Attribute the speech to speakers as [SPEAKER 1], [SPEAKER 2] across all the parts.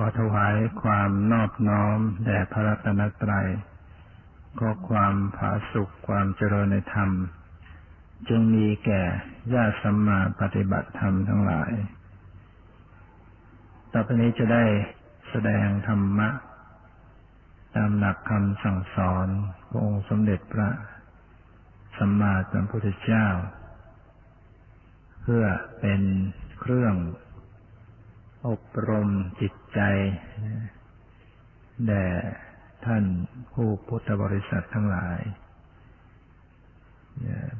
[SPEAKER 1] ขอถวายความนอบน้อมแด่พระรัตนตรัย ขอความผาสุขความเจริญในธรรมจึงมีแก่ญาติสัมมาปฏิบัติธรรมทั้งหลาย ต่อไปนี้จะได้แสดงธรรมะ ตามหลักคำสั่งสอนขององค์สมเด็จพระสัมมาสัมพุทธเจ้า เพื่อเป็นเครื่อง อบรมจิตใจแด่ท่านผู้พุทธบริษัททั้งหลาย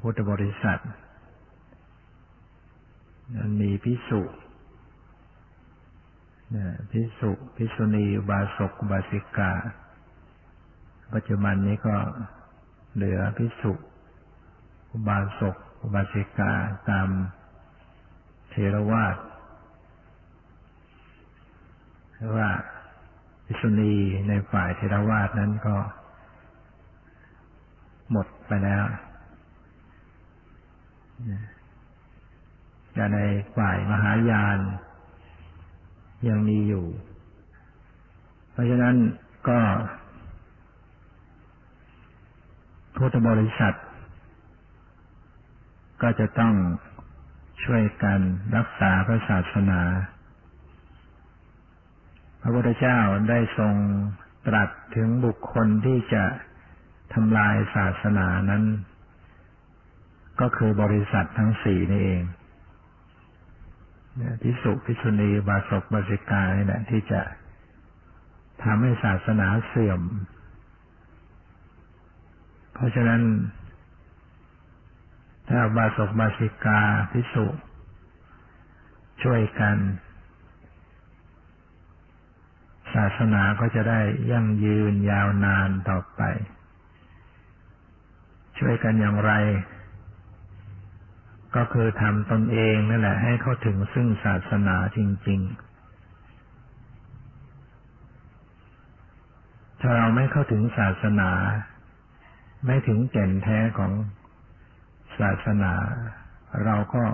[SPEAKER 1] พุทธบริษัทนั้นมีพิสุพิสุพิสุณีบาสกบาสิกา ปัจจุบันนี้ก็เหลือพิสุบาสกบาสิกาตามเทรวาส ว่าภิกษุณีในฝ่ายเทรวาสนั้นก็ หมดไปแล้วแต่ในฝ่ายมหายานยังมีอยู่ เพราะฉะนั้นก็พุทธบริษัท ก็จะต้องช่วยกันรักษาพระศาสนา ระพุทธเจ้าได้ทรงตรัสถึงบุคคลที่จะทำลายศาสนานั้น ก็คือบริษัททั้งสี่นี่เองพิสุพิสุณีบาศกบาสิกานี่แหละที่จะทำให้ศาสนาเสื่อม เพราะฉะนั้น ถ้าบาศกบาสิกาพิสุช่วยกันาสนาก็จะได้ยั่งยืนยาวนานต่อไป ช่วยกันอย่างไร ก็คือทำตนเองนั่นแหละ ให้เข้าถึงซึ่งศาสนาจริง ๆถ้าเราไม่เข้าถึงศาสนา ไม่ถึงแก่นแท้ของศาสนา เราก็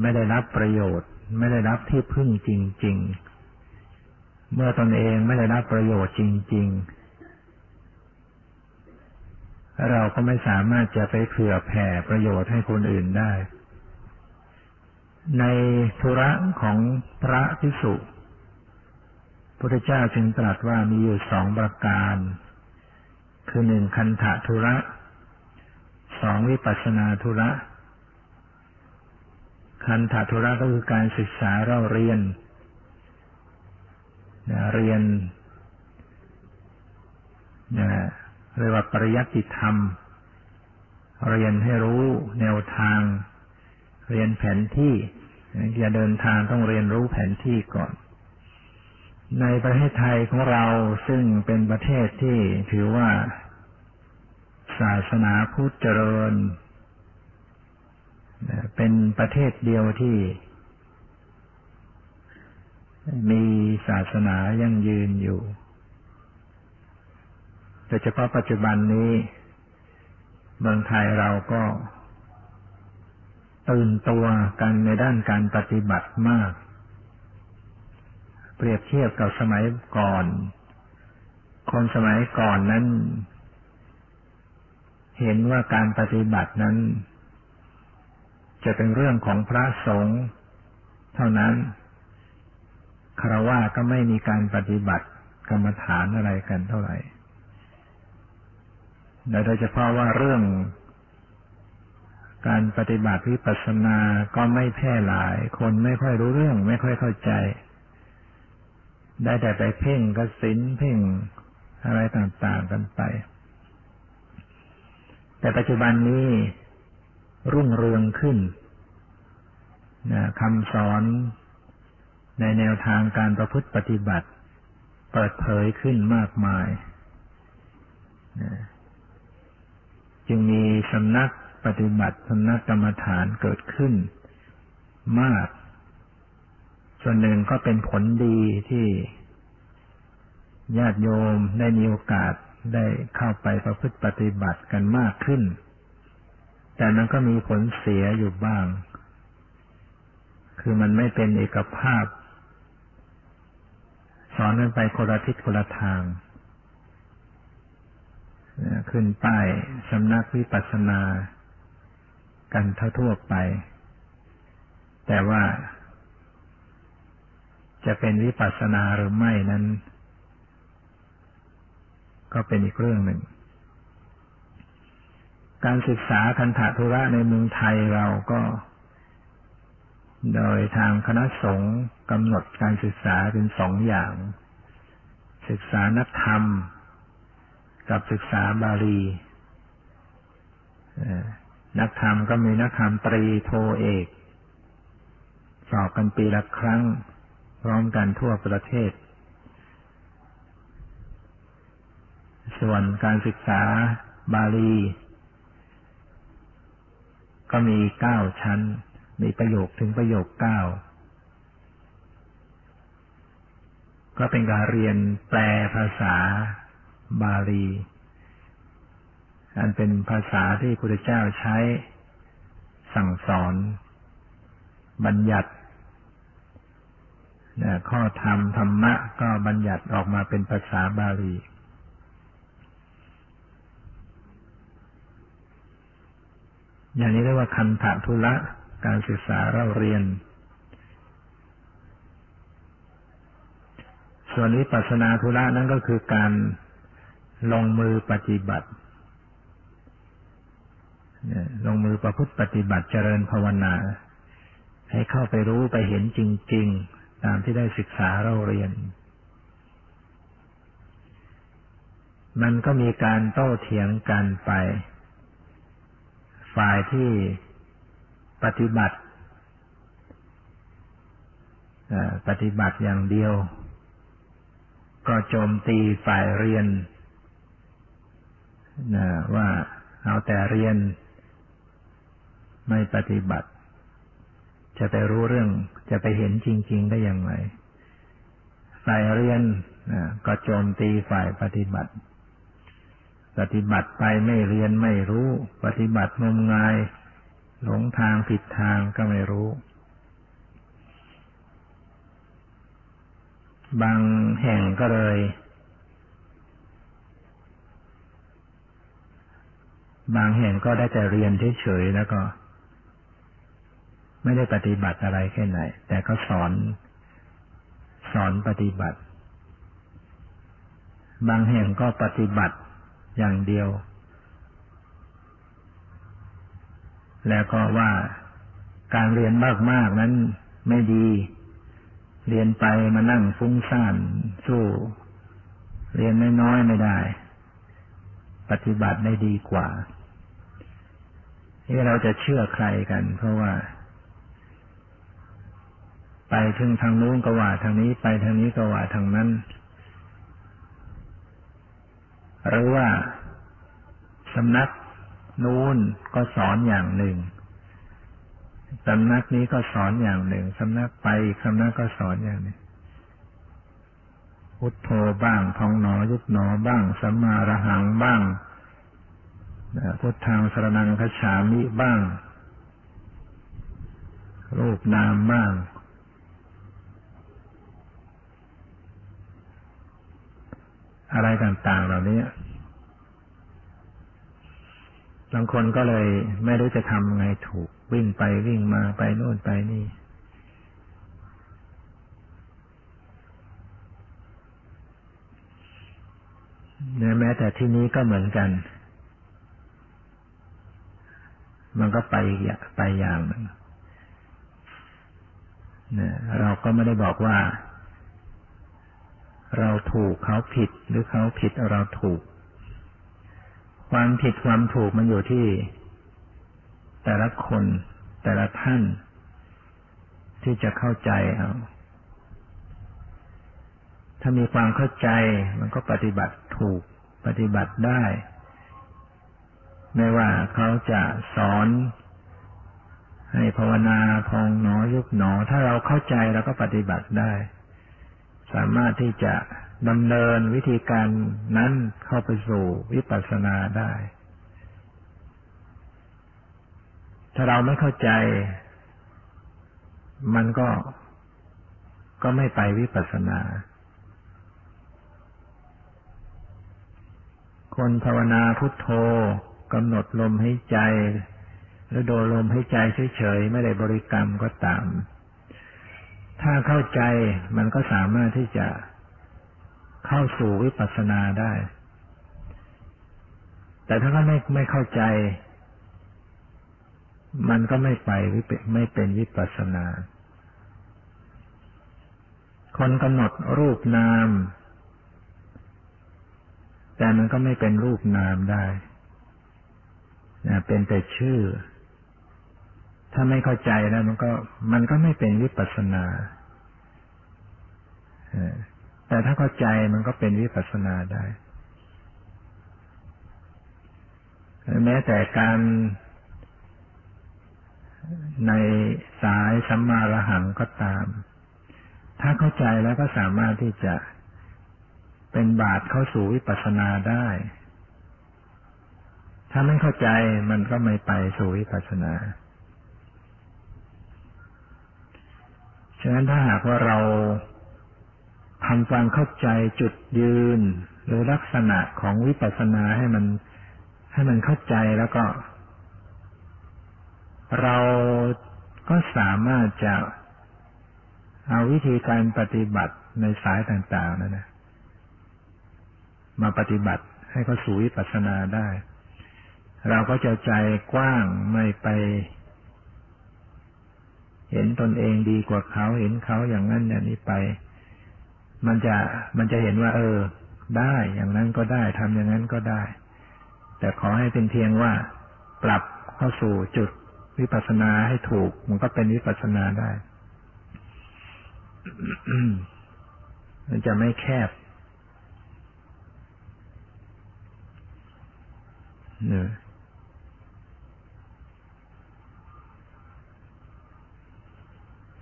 [SPEAKER 1] ไม่ได้รับประโยชน์ ไม่ได้รับที่พึ่งจริง ๆ เมื่อตนเองไม่ได้รับประโยชน์จริง ๆ เราก็ไม่สามารถจะไปเผื่อแผ่ประโยชน์ให้คนอื่นได้ ในธุระของพระพิสุพุทธเจ้าจึงตรัสว่ามีอยู่สองประการ คือหนึ่งคันธะธุระสองวิปัสนาธุระ คันธะธุระก็คือการศึกษาเราเรียน เรียนเรียกว่าปริยัติธรรม เรียนให้รู้แนวทาง เรียนแผนที่จะเดินทางต้องเรียนรู้แผนที่ก่อน ในประเทศไทยของเราซึ่งเป็นประเทศที่ถือว่าศาสนาพุทธเจริญ เป็นประเทศเดียวที่ มีศาสนายังยืนอยู่โดยเฉพาะปัจจุบันนี้ เมืองไทยเราก็ ตื่นตัวกันในด้านการปฏิบัติมาก เปรียบเทียบกับสมัยก่อน คนสมัยก่อนนั้น เห็นว่าการปฏิบัตินั้น จะเป็นเรื่องของพระสงฆ์เท่านั้น คารวะก็ไม่มีการปฏิบัติกรรมฐานอะไรกันเท่าไหร่โดยเฉพาะว่าเรื่องการปฏิบัติวิปัสสนาก็ไม่แพร่หลาย คนไม่ค่อยรู้เรื่อง ไม่ค่อยเข้าใจ ได้แต่ไปเพ่งกสินเพ่งอะไรต่างๆกันไป แต่ปัจจุบันนี้รุ่งเรืองขึ้นคำสอน ในแนวทางการประพฤติปฏิบัติ เปิดเผยขึ้นมากมาย จึงมีสำนักปฏิบัติสำนักกรรมฐานเกิดขึ้นมาก ส่วนหนึ่งก็เป็นผลดีที่ญาติโยมได้มีโอกาสได้เข้าไปประพฤติปฏิบัติกันมากขึ้น แต่มันก็มีผลเสียอยู่บ้าง คือมันไม่เป็นเอกภาพ อนกันไปคนละทิศคนละทาง ขึ้นป้ายสำนักวิปัสสนา กันทั่วไป แต่ว่า จะเป็นวิปัสสนาหรือไม่นั้น ก็เป็นอีกเรื่องหนึ่ง การศึกษาคันธทุระในเมืองไทยเราก็ โดยทางคณะสงฆ์ กำหนดการศึกษาเป็นสองอย่าง ศึกษานักธรรม กับศึกษาบาลีนักธรรมก็มีนักธรรมตรีโทเอก สอบกันปีละครั้ง พร้อมกันทั่วประเทศ ส่วนการศึกษาบาลี ก็มีเก้าชั้น มีประโยคถึงประโยคเก้า ก็เป็นการเรียนแปลภาษาบาลี อันเป็นภาษาที่พระพุทธเจ้าใช้สั่งสอน บัญญัติข้อธรรมธรรมะก็บัญญัติออกมาเป็นภาษาบาลี อย่างนี้เรียกว่าคันธทุละการศึกษาเราเรียน ส่วนวิปัสสนาธุระนั้นก็คือการลงมือปฏิบัติลงมือประพฤติปฏิบัติเจริญภาวนา ให้เข้าไปรู้ไปเห็นจริง ๆ ตามที่ได้ศึกษาเราเรียน มันก็มีการโต้เถียงกันไป ฝ่ายที่ปฏิบัติปฏิบัติอย่างเดียว ก็โจมตีฝ่ายเรียนว่าเอาแต่เรียน ไม่ปฏิบัติ จะไปรู้เรื่อง จะไปเห็นจริง ๆ ได้อย่างไรฝ่ายเรียนก็โจมตีฝ่ายปฏิบัติ ปฏิบัติไปไม่เรียนไม่รู้ ปฏิบัติงมงาย หลงทางผิดทางก็ไม่รู้ บางแห่งก็เลย บางแห่งก็ได้แต่เรียนเฉยๆแล้วก็ ไม่ได้ปฏิบัติอะไรแค่ไหน แต่ก็สอน สอนปฏิบัติ บางแห่งก็ปฏิบัติอย่างเดียว แล้วก็ว่าการเรียนมากๆนั้นไม่ดี เรียนไปมานั่งฟุ้งซ่านสู้ เรียนน้อยๆไม่ได้ ปฏิบัติได้ดีกว่าที่เราจะเชื่อใครกัน เพราะว่า ไปถึงทางนู้นก็ว่าทางนี้ไปทางนี้ก็ว่าทางนั้น หรือว่าสำนักนู้นก็สอนอย่างหนึ่ง สำนักนี้ก็สอนอย่างหนึ่งสำนักไปสำนักก็สอนอย่างหนึ่งพุทโธบ้างทองหนอยุบหนอบ้างสัมมาระหังบ้างพุทธังสรนังคฉามิบ้าง รูปนามบ้าง อะไรต่างๆเหล่านี้บางคนก็เลยไม่รู้จะทำไงถูก วิ่งไปวิ่งมาไปโน่นไปนี่เนี่ยแม้แต่ที่นี้ก็เหมือนกัน มันก็ไปไปอย่างหนึ่งเนี่ยเราก็ไม่ได้บอกว่า เราถูกเขาผิดหรือเขาผิดเราถูก ความผิดความถูกมันอยู่ที่ แต่ละคนแต่ละท่าน ที่จะเข้าใจเอาถ้ามีความเข้าใจมันก็ปฏิบัติถูกปฏิบัติได้ ไม่ว่าเขาจะสอนให้ภาวนาพองหนอยุบหนอ ถ้าเราเข้าใจเราก็ปฏิบัติได้ สามารถที่จะดำเนินวิธีการนั้นเข้าไปสู่วิปัสสนาได้ ถ้าเราไม่เข้าใจ มันก็ก็ไม่ไปวิปัสสนา คนภาวนาพุทโธกำหนดลมให้ใจแล้วดูลมให้ใจเฉยๆ ไม่ได้บริกรรมก็ตาม ถ้าเข้าใจมันก็สามารถที่จะเข้าสู่วิปัสสนาได้ แต่ถ้าก็ไม่ไม่เข้าใจ มันก็ไม่ไปวิปไม่เป็นวิปัสนา คนกำหนดรูปนาม แต่มันก็ไม่เป็นรูปนามได้เป็นแต่ชื่อ ถ้าไม่เข้าใจแล้ว มันก็ มันก็ไม่เป็นวิปัสสนาแต่ถ้าเข้าใจมันก็เป็นวิปัสสนาได้ แม้แต่การ ในสายสัมมาระหังก็ตาม ถ้าเข้าใจแล้วก็สามารถที่จะเป็นบาตเข้าสู่วิปัสสนาได้ ถ้าไม่เข้าใจมันก็ไม่ไปสู่วิปัสสนา ฉะนั้นถ้าหากว่าเราทำความเข้าใจจุดยืน หรือลักษณะของวิปัสสนาให้มันให้มันเข้าใจแล้วก็ เราก็สามารถจะเอาวิธีการปฏิบัติในสายต่างๆนั่นนะมาปฏิบัติให้เขาสู่วิปัสสนาได้ เราก็จะใจกว้างไม่ไปเห็นตนเองดีกว่าเขาเห็นเขาอย่างนั้นอย่างนี้ไป มันจะมันจะเห็นว่า เออ ได้อย่างนั้นก็ได้ทำอย่างนั้นก็ได้ แต่ขอให้เป็นเพียงว่า ปรับเข้าสู่จุด วิปัสสนาให้ถูก มันก็เป็นวิปัสสนาได้มันจะไม่แคบเน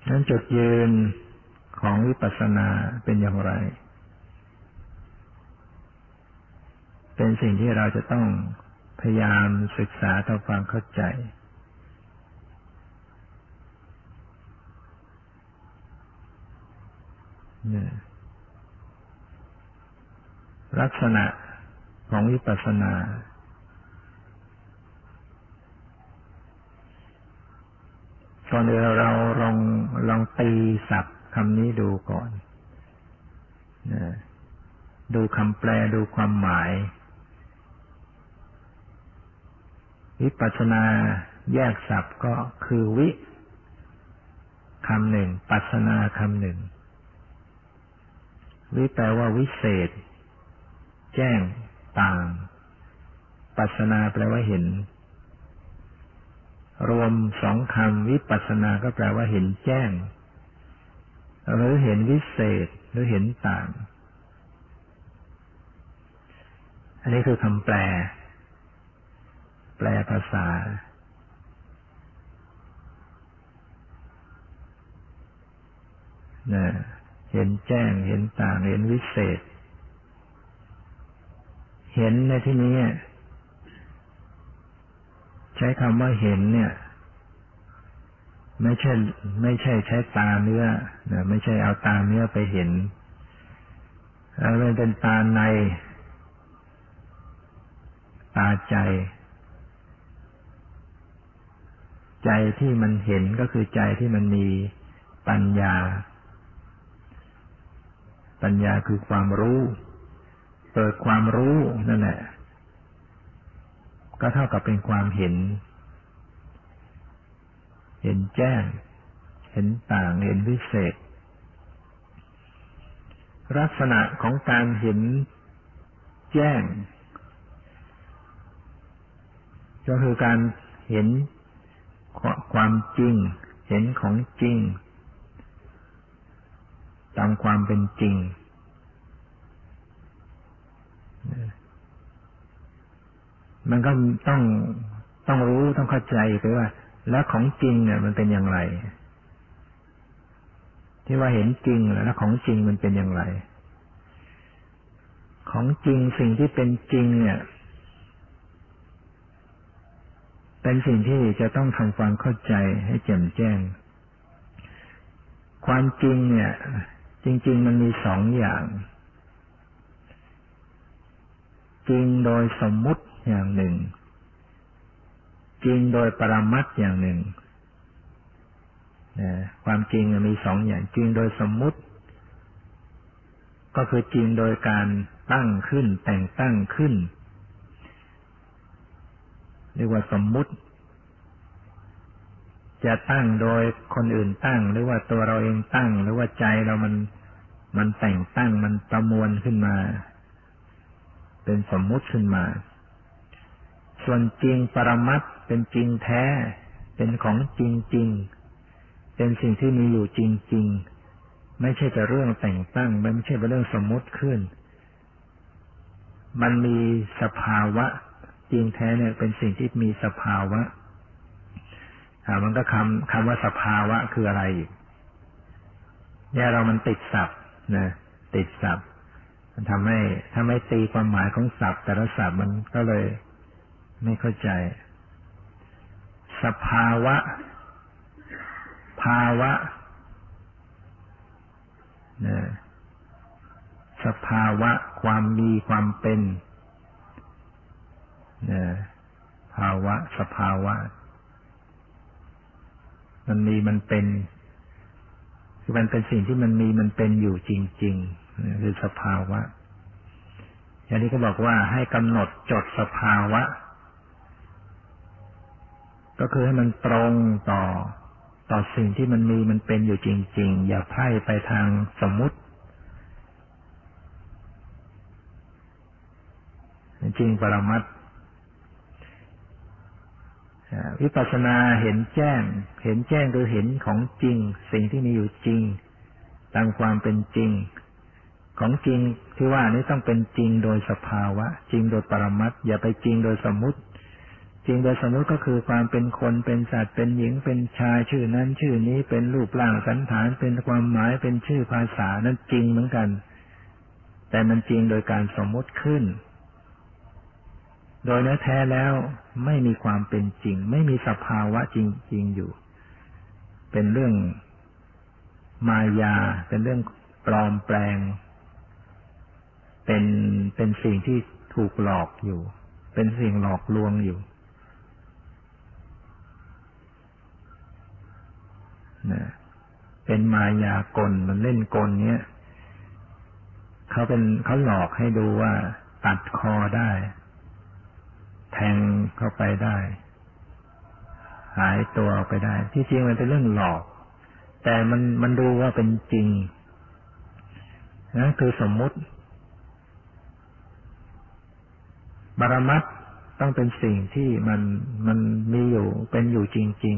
[SPEAKER 1] นั้นจุดยืนของวิปัสสนาเป็นอย่างไร เป็นสิ่งที่เราจะต้องพยายามศึกษาทำความเข้าใจ ลักษณะของวิปัสสนา ก่อนเดี๋ยวเราลองลองตีศัพท์คำนี้ดูก่อนนะดูคำแปลดูความหมาย วิปัสนาแยกศัพท์ก็คือวิคำหนึ่ง ปัสนาคำหนึ่ง วิแปลว่าวิเศษ แจ้ง ต่าง ปัสนาแปลว่าเห็น รวมสองคำวิปัสนาก็แปลว่าเห็นแจ้ง หรือเห็นวิเศษ หรือเห็นต่าง อันนี้คือคำแปล แปลภาษานะ เห็นแจ้ง เห็นต่าง เห็นวิเศษ เห็นในที่นี้ ใช้คำว่าเห็นเนี่ย ไม่ใช่ ไม่ใช่ใช้ตาเนื้อนะไม่ใช่เอาตาเนื้อไปเห็นแล้วเป็นตาใน ตาใจ ใจที่มันเห็นก็คือใจที่มันมีปัญญา ปัญญาคือความรู้ เปิดความรู้นั่นแหละก็เท่ากับเป็นความเห็น เห็นแจ้ง เห็นต่างเห็นวิเศษ ลักษณะของการเห็นแจ้ง ก็คือการเห็นความจริง เห็นของจริง ตามความเป็นจริง มันก็ต้องต้องรู้ต้องเข้าใจไปว่า แล้วของจริงเนี่ยมันเป็นอย่างไร ที่ว่าเห็นจริงแล้วของจริงมันเป็นอย่างไร ของจริงสิ่งที่เป็นจริง เนี่ย เป็นสิ่งที่จะต้องทำความเข้าใจให้แจ่มแจ้งความจริงเนี่ย จริง ๆ มันมีสองอย่าง จริงโดยสมมุติอย่างหนึ่ง จริงโดยปรมัตอย่างหนึ่งนะความจริงมีสองอย่างจริงโดยสมมุติ ก็คือจริงโดยการตั้งขึ้น แต่งตั้งขึ้น เรียกว่าสมมุติ จะตั้งโดยคนอื่นตั้ง หรือว่าตัวเราเองตั้ง หรือว่าใจเรามัน มันแต่งตั้งมันประมวลขึ้นมา เป็นสมมุติขึ้นมา ส่วนจริงปรมัตเป็นจริงแท้ เป็นของจริงจริงเป็นสิ่งที่มีอยู่จริงๆไม่ใช่แต่เรื่องแต่งตั้งไม่ใช่เป็นเรื่องสมมติขึ้น มันมีสภาวะ จริงแท้เนี่ย เป็นสิ่งที่มีสภาวะมันก็คำคำว่าสภาวะคืออะไรเนี่ยเรามันติดศัพท์ นะติดศัพท์ มันทำให้ถ้าไม่ตีความหมายของศัพท์ แต่ละศัพท์มันก็เลยไม่เข้าใจ สภาวะ ภาวะนะสภาวะ ความมีความเป็นนะภาวะ สภาวะ มันมีมันเป็น มันเป็นสิ่งที่มันมีมันเป็นอยู่จริงๆคือสภาวะ อย่างนี้ก็บอกว่าให้กำหนดจดสภาวะ ก็คือให้มันตรงต่อต่อสิ่งที่มันมีมันเป็นอยู่จริง ๆ อย่าไพ่ไปทางสมมุติจริงปรมัต วิปัสสนาเห็นแจ้ง เห็นแจ้งคือเห็นของจริง สิ่งที่มีอยู่จริง ตามความเป็นจริง ของจริงที่ว่านี้ต้องเป็นจริงโดยสภาวะ จริงโดยปรมัตอย่าไปจริงโดยสมมติ จริงโดยสมมติก็คือความเป็นคนเป็นสัตว์เป็นหญิงเป็นชายชื่อนั้นชื่อนี้เป็นรูปร่างสันฐานเป็นความหมายเป็นชื่อภาษานั้นจริงเหมือนกัน แต่มันจริงโดยการสมมติขึ้น โดยเนื้อแท้แล้วไม่มีความเป็นจริง ไม่มีสภาวะจริง ๆ อยู่ เป็นเรื่องมายา เป็นเรื่องปลอมแปลง เป็นเป็นสิ่งที่ถูกหลอกอยู่ เป็นสิ่งหลอกลวงอยู่นะเป็นมายากลมันเล่นกลเนี้ยเขาเป็นเขาหลอกให้ดูว่าตัดคอได้ แทงเข้าไปได้ หายตัวออกไปได้ ที่จริงมันเป็นเรื่องหลอก แต่มันมันดูว่าเป็นจริงนั่นคือสมมุติบารมัตต้องเป็นสิ่งที่มันมันมีอยู่เป็นอยู่จริง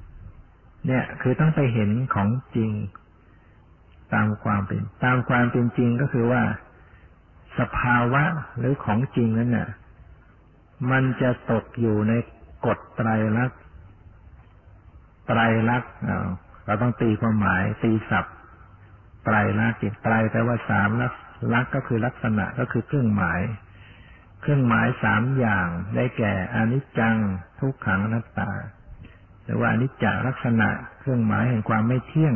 [SPEAKER 1] ๆ เนี่ย คือต้องไปเห็นของจริง ตามความเป็น ตามความเป็นจริงก็คือว่า สภาวะหรือของจริงนั้นเนี่ย มันจะตกอยู่ในกฎไตรลักษณ์ไตรลักษณ์เราต้องตีความหมายตีศัพท์ไตรลักษณ์จิตไตรแปลว่าสามลักลักก็คือลักษณะก็คือเครื่องหมาย เครื่องหมายสามอย่างได้แก่อนิจจังทุกขังนัตตาหรือว่าอนิจจลักษณะเครื่องหมายแห่งความไม่เที่ยง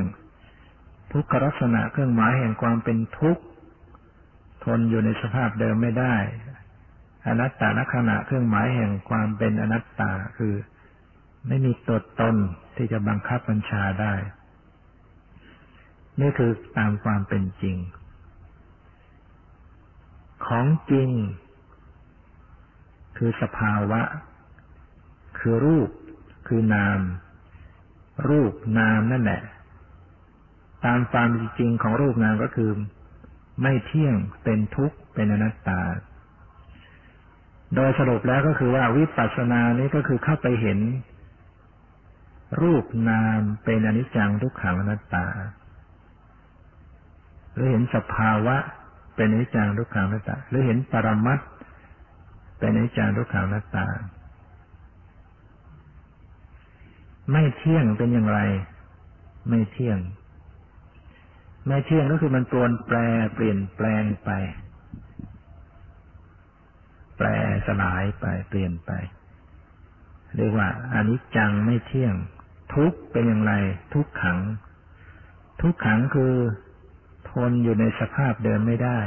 [SPEAKER 1] ทุกขลักษณะเครื่องหมายแห่งความเป็นทุกข์ทนอยู่ในสภาพเดิมไม่ได้ อนัตตาลักษณะเครื่องหมายแห่งความเป็นอนัตตาคือ ไม่มีตัวตนที่จะบังคับบัญชาได้ นี่คือตามความเป็นจริง ของจริง คือสภาวะ คือรูป คือนาม รูปนามนั่นแหละ ตามความจริงของรูปนามก็คือ ไม่เที่ยงเป็นทุกข์เป็นอนัตตา โดยสรุปแล้วก็คือว่าวิปัสสนานี้ก็คือเข้าไปเห็น รูปนามเป็นอนิจจังทุกขังอนัตตา หรือเห็นสภาวะเป็นอนิจจังทุกขังอนัตตา หรือเห็นปรมัตเป็นอนิจจังทุกขังอนัตตา ไม่เที่ยงเป็นอย่างไร ไม่เที่ยง ไม่เที่ยงก็คือมันปรวนแปรเปลี่ยนแปลงไป แปรสลายไปเปลี่ยนไป เรียกว่าอนิจจังไม่เที่ยง ทุกเป็นอย่างไร ทุกขัง ทุกขังคือทนอยู่ในสภาพเดิมไม่ได้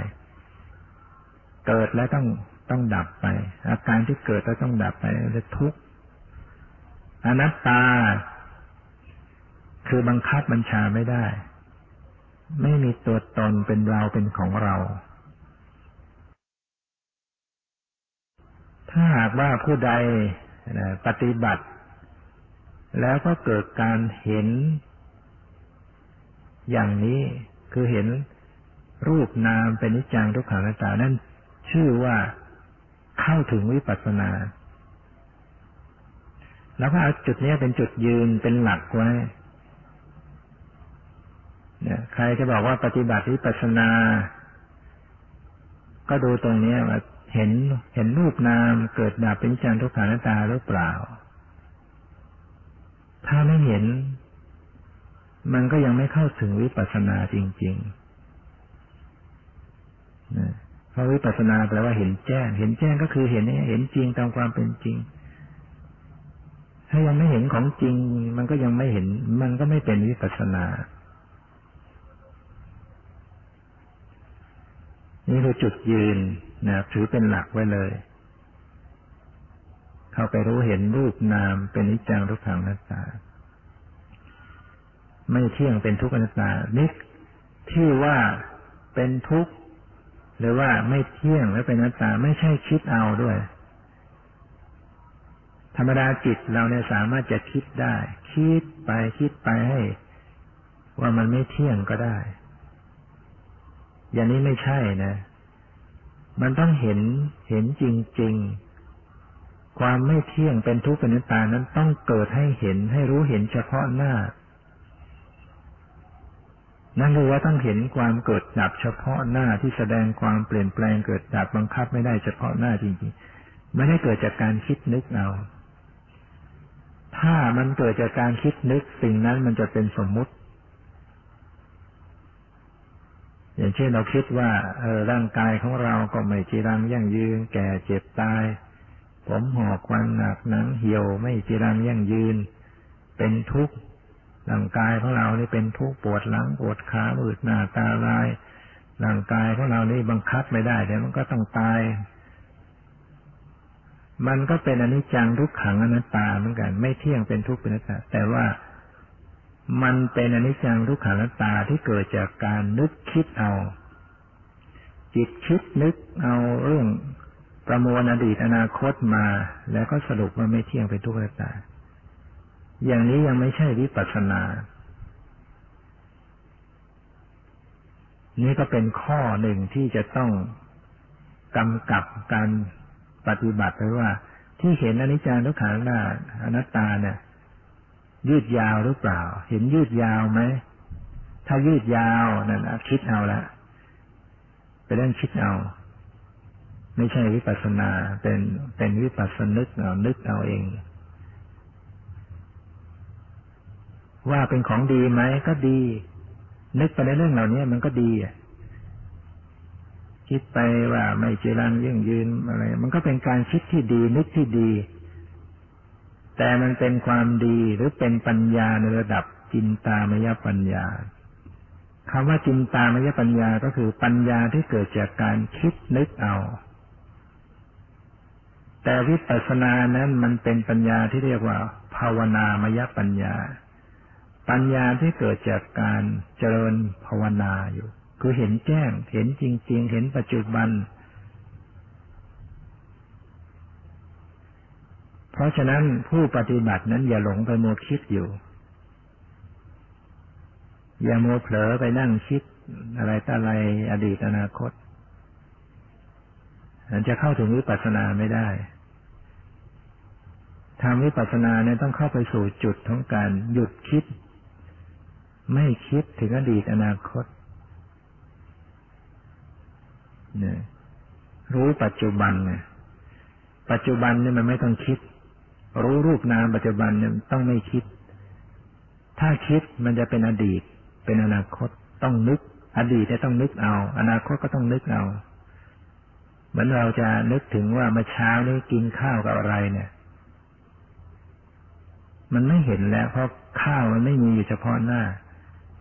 [SPEAKER 1] เกิดแล้วต้องต้องดับไป อาการที่เกิดแล้วต้องดับไปจะทุกข์อนัตตา คือบังคับบัญชาไม่ได้ ไม่มีตัวตนเป็นเราเป็นของเรา ถ้าหากว่าผู้ใดปฏิบัติ แล้วก็เกิดการเห็น อย่างนี้คือเห็นรูปนามเป็นนิจังทุกขังนัตตานั่นชื่อว่าเข้าถึงวิปัสสนา แล้วก็เอาจุดนี้เป็นจุดยืนเป็นหลักไว้ใครจะบอกว่าปฏิบัติวิปัสสนา ก็ดูตรงนี้ว่า เห็นเห็นรูปนามเกิดดับเป็นจังทุกขังนัตตาหรือเปล่า ถ้าไม่เห็น มันก็ยังไม่เข้าถึงวิปัสสนาจริงๆเพราะวิปัสสนาแปลว่าเห็นแจ้ง เห็นแจ้งก็คือเห็นเห็นจริงตามความเป็นจริง ถ้ายังไม่เห็นของจริง มันก็ยังไม่เห็น มันก็ไม่เป็นวิปัสสนานี่คือจุดยืน นะถือเป็นหลักไว้เลย เข้าไปรู้เห็นรูปนามเป็นนิจังทุกขังนัตตา ไม่เที่ยงเป็นทุกข์อนัตตานี่ที่ว่าเป็นทุกข์หรือว่าไม่เที่ยงและเป็นนัตตาไม่ใช่คิดเอาด้วย ธรรมดาจิตเราเนี่ยสามารถจะคิดได้ คิดไปคิดไปให้ ว่ามันไม่เที่ยงก็ได้ อย่างนี้ไม่ใช่นะ มันต้องเห็นเห็นจริง ๆ ความไม่เที่ยงเป็นทุกข์เป็นนัตตานั้นต้องเกิดให้เห็นให้รู้เห็นเฉพาะหน้า นั่นคือว่าต้องเห็นความเกิดดับเฉพาะหน้าที่แสดงความเปลี่ยนแปลงเกิดดับบังคับไม่ได้เฉพาะหน้าจริงๆ ไม่ได้เกิดจากการคิดนึกเอา ถ้ามันเกิดจากการคิดนึกสิ่งนั้นมันจะเป็นสมมุติ อย่างเช่นเราคิดว่าเออร่างกายของเราก็ไม่จีรังยั่งยืน แก่เจ็บตาย ผมหอกควันหนักหนังเหี่ยวไม่จีรังยั่งยืน เป็นทุกข์ร่างกายของเรานี่เป็นทุกข์ปวดหลังปวดขาอืดหน้าตาลายร่างกายของเรานี่บังคับไม่ได้เดี๋ยวมันก็ต้องตาย มันก็เป็นอนิจจังทุกขังอนัตตาเหมือนกัน ไม่เที่ยงเป็นทุกข์เป็นอนัตตาแต่ว่า มันเป็นอนิจจังทุกขังตาที่เกิดจากการนึกคิดเอา จิตคิดนึกเอาเรื่องประมวลอดีตอนาคตมา แล้วก็สรุปว่าไม่เที่ยงเป็นทุกขตตาอย่างนี้ยังไม่ใช่วิปัสสนา นี่ก็เป็นข้อหนึ่งที่จะต้องกำกับการปฏิบัติไว้ว่า ที่เห็นอนิจจังทุกขังหน้าอนัตตาเนี่ย ยืดยาวหรือเปล่า เห็นยืดยาวไหม ถ้ายืดยาวนั่นคิดเอาละเป็นเรื่องคิดเอา ไม่ใช่วิปัสสนา เป็นเป็นวิปัสสนึกเอานึกเอาเอง ว่าเป็นของดีไหมก็ดี นึกไปในเรื่องเหล่านี้มันก็ดีคิดไปว่าไม่เจรังยิ่งยืนอะไร มันก็เป็นการคิดที่ดี นึกที่ดี แต่มันเป็นความดีหรือเป็นปัญญาในระดับจินตามยปัญญาคำว่าจินตามยปัญญาก็คือปัญญาที่เกิดจากการคิดนึกเอา แต่วิปัสสนานั้นมันเป็นปัญญาที่เรียกว่า ภาวนามยปัญญา ปัญญาที่เกิดจากการเจริญภาวนาอยู่ คือเห็นแจ้ง เห็นจริง ๆ เห็นปัจจุบันเเพราะฉะนั้นผู้ปฏิบัตินั้นอย่าหลงไปโมคิดอยู่ อย่าโมเผลอไปนั่งคิดอะไรต่อะไรอดีตอนาคตจะเข้าถึงวิปัสสนาไม่ได้ทำวิปัสสนาเนี่ยต้องเข้าไปสู่จุดของการหยุดคิด ไม่คิดถึงอดีตอนาคตเนี่ยรู้ปัจจุบันเนี่ยปัจจุบันเนี่ยมันไม่ต้องคิด รู้รูปนามปัจจุบันเนี่ยต้องไม่คิด ถ้าคิดมันจะเป็นอดีต เป็นอนาคตต้องนึก อดีตจะต้องนึกเอา อนาคตก็ต้องนึกเอา เหมือนเราจะนึกถึงว่าเมื่อเช้านี้กินข้าวกับอะไรเนี่ย มันไม่เห็นแล้ว เพราะข้าวมันไม่มีอยู่เฉพาะหน้า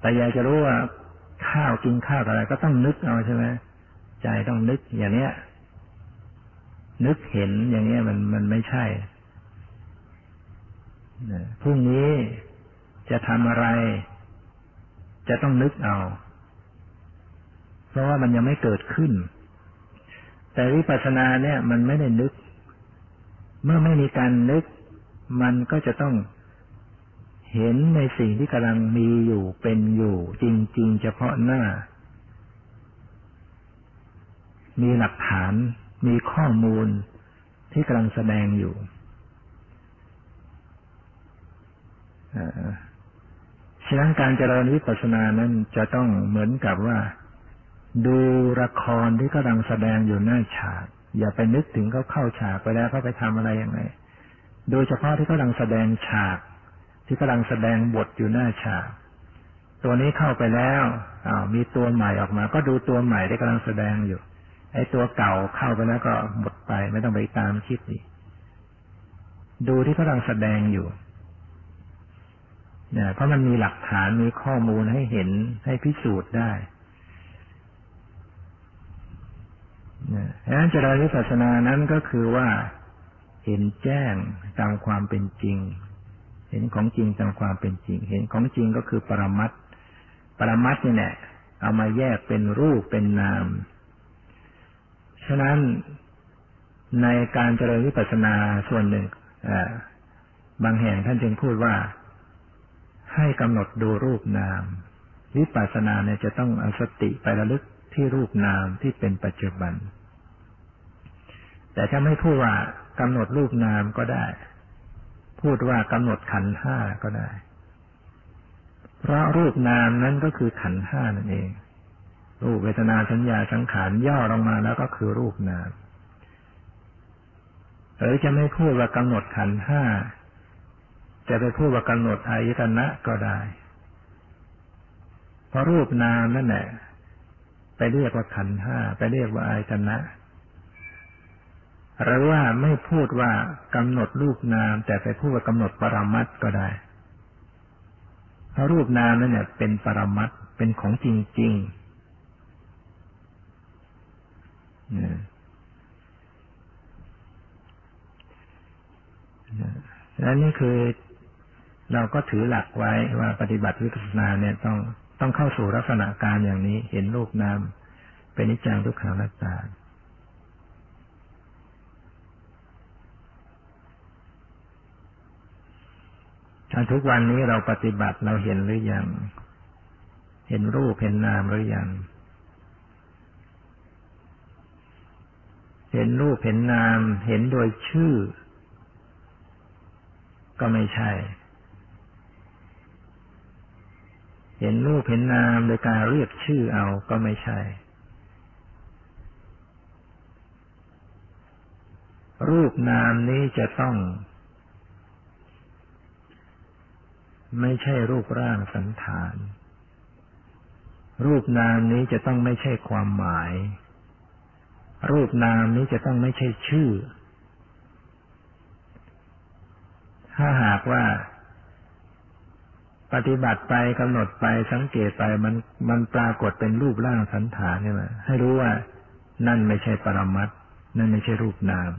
[SPEAKER 1] แต่อยากจะรู้ว่าข้าวกินข้าวกับอะไร ก็ต้องนึกเอาใช่ไหมใจต้องนึกอย่างเนี้ยนึกเห็นอย่างเงี้ยมันมันไม่ใช่ พรุ่งนี้จะทำอะไร จะต้องนึกเอา เพราะว่ามันยังไม่เกิดขึ้น แต่วิปัสสนาเนี่ย มันไม่ได้นึก เมื่อไม่มีการนึก มันก็จะต้องเห็นในสิ่งที่กำลังมีอยู่เป็นอยู่ จริง ๆ เฉพาะหน้า มีหลักฐาน มีข้อมูลที่กำลังแสดงอยู่ ฉะนั้นการเจริญวิปัสสนานั้นจะต้องเหมือนกับว่า ดูละครที่กำลังแสดงอยู่หน้าฉาก อย่าไปนึกถึงเขาเข้าฉากไปแล้วเขาไปทำอะไรยังไง โดยเฉพาะที่กำลังแสดงฉาก ที่กำลังแสดงบทอยู่หน้าฉาก ตัวนี้เข้าไปแล้วอ้าวมีตัวใหม่ออกมา ก็ดูตัวใหม่ที่กำลังแสดงอยู่ ไอ้ตัวเก่าเข้าไปแล้วก็หมดไป ไม่ต้องไปตามคิดอีกดูที่กำลังแสดงอยู่ เนี่ยเพราะมันมีหลักฐานมีข้อมูลให้เห็นให้พิสูจน์ได้นะดังนั้นเจริญวิปัสสนานั้นก็คือว่าเห็นแจ้งตามความเป็นจริง เห็นของจริงตามความเป็นจริง เห็นของจริงก็คือปรมัตปรมัตนี่แหละเอามาแยกเป็นรูปเป็นนาม ฉะนั้นในการเจริญวิปัสสนาส่วนหนึ่งบางแห่งท่านจึงพูดว่า ให้กำหนดดูรูปนาม วิปัสสนาเนี่ยจะต้องเอาสติไประลึกที่รูปนามที่เป็นปัจจุบัน แต่ถ้าไม่พูดว่ากำหนดรูปนามก็ได้ พูดว่ากำหนดขันห้าก็ได้ เพราะรูปนามนั้นก็คือขันห้านั่นเอง รูปเวทนาสัญญาสังขารย่อลงมาแล้วก็คือรูปนามหรือจะไม่พูดว่ากำหนดขันห้า จะไปพูดว่ากำหนดอายตนะก็ได้เพราะรูปนามนั่นแหละไปเรียกว่าขันห้าไปเรียกว่าอายตนะหรือว่าไม่พูดว่ากำหนดรูปนาม แต่ไปพูดว่ากำหนดปรมัตก็ได้ เพราะรูปนามนั่นเนี่ยเป็นปรมัตเป็นของจริงๆและนี่คือ เราก็ถือหลักไว้ว่าปฏิบัติวิปัสสนาเนี่ยต้องต้องเข้าสู่ลักษณะการอย่างนี้ เห็นรูปนามเป็นนิจังทุกขังนัตตาทุกวันนี้เราปฏิบัติเราเห็นหรือยัง เห็นรูปเห็นนามหรือยัง เห็นรูปเห็นนาม เห็นโดยชื่อ ก็ไม่ใช่ เห็นรูปเห็นนามโดยการเรียกชื่อเอาก็ไม่ใช่ รูปนามนี้จะต้อง ไม่ใช่รูปร่างสันฐาน รูปนามนี้จะต้องไม่ใช่ความหมาย รูปนามนี้จะต้องไม่ใช่ชื่อ ถ้าหากว่า ปฏิบัติไปกำหนดไปสังเกตไปมันมันปรากฏเป็นรูปร่างสันฐานใช่ไหมให้รู้ว่านั่นไม่ใช่ปรมัตนั่นไม่ใช่รูปนาม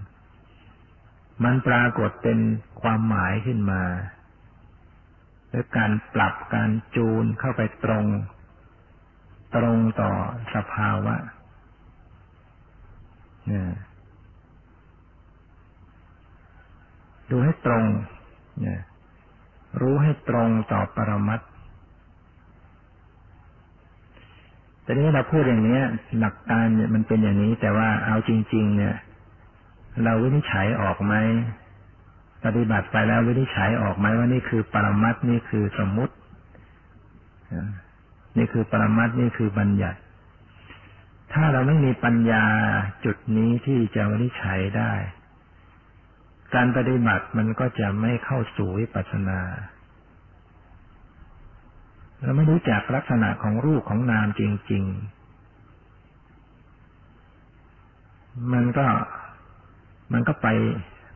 [SPEAKER 1] มันปรากฏเป็นความหมายขึ้นมาและการปรับการจูนเข้าไปตรง ตรงต่อสภาวะเนี่ยดูให้ตรงเนี่ย รู้ให้ตรงต่อปรมัตแต่นี้เราพูดอย่างนี้หลักการเนี่ยมันเป็นอย่างนี้ แต่ว่าเอาจริง ๆ เนี่ย เราวินิจฉัยออกไหมปฏิบัติไปแล้ววินิจฉัยออกไหมว่านี่คือปรมัตนี่คือสมมุตินี่คือปรมัตนี่คือบัญญัติ ถ้าเราไม่มีปัญญาจุดนี้ที่จะวินิจฉัยได้ การปฏิบัติมันก็จะไม่เข้าสู่วิปัสสนาเราไม่รู้จักลักษณะของรูปของนามจริง ๆ มันก็มันก็ไป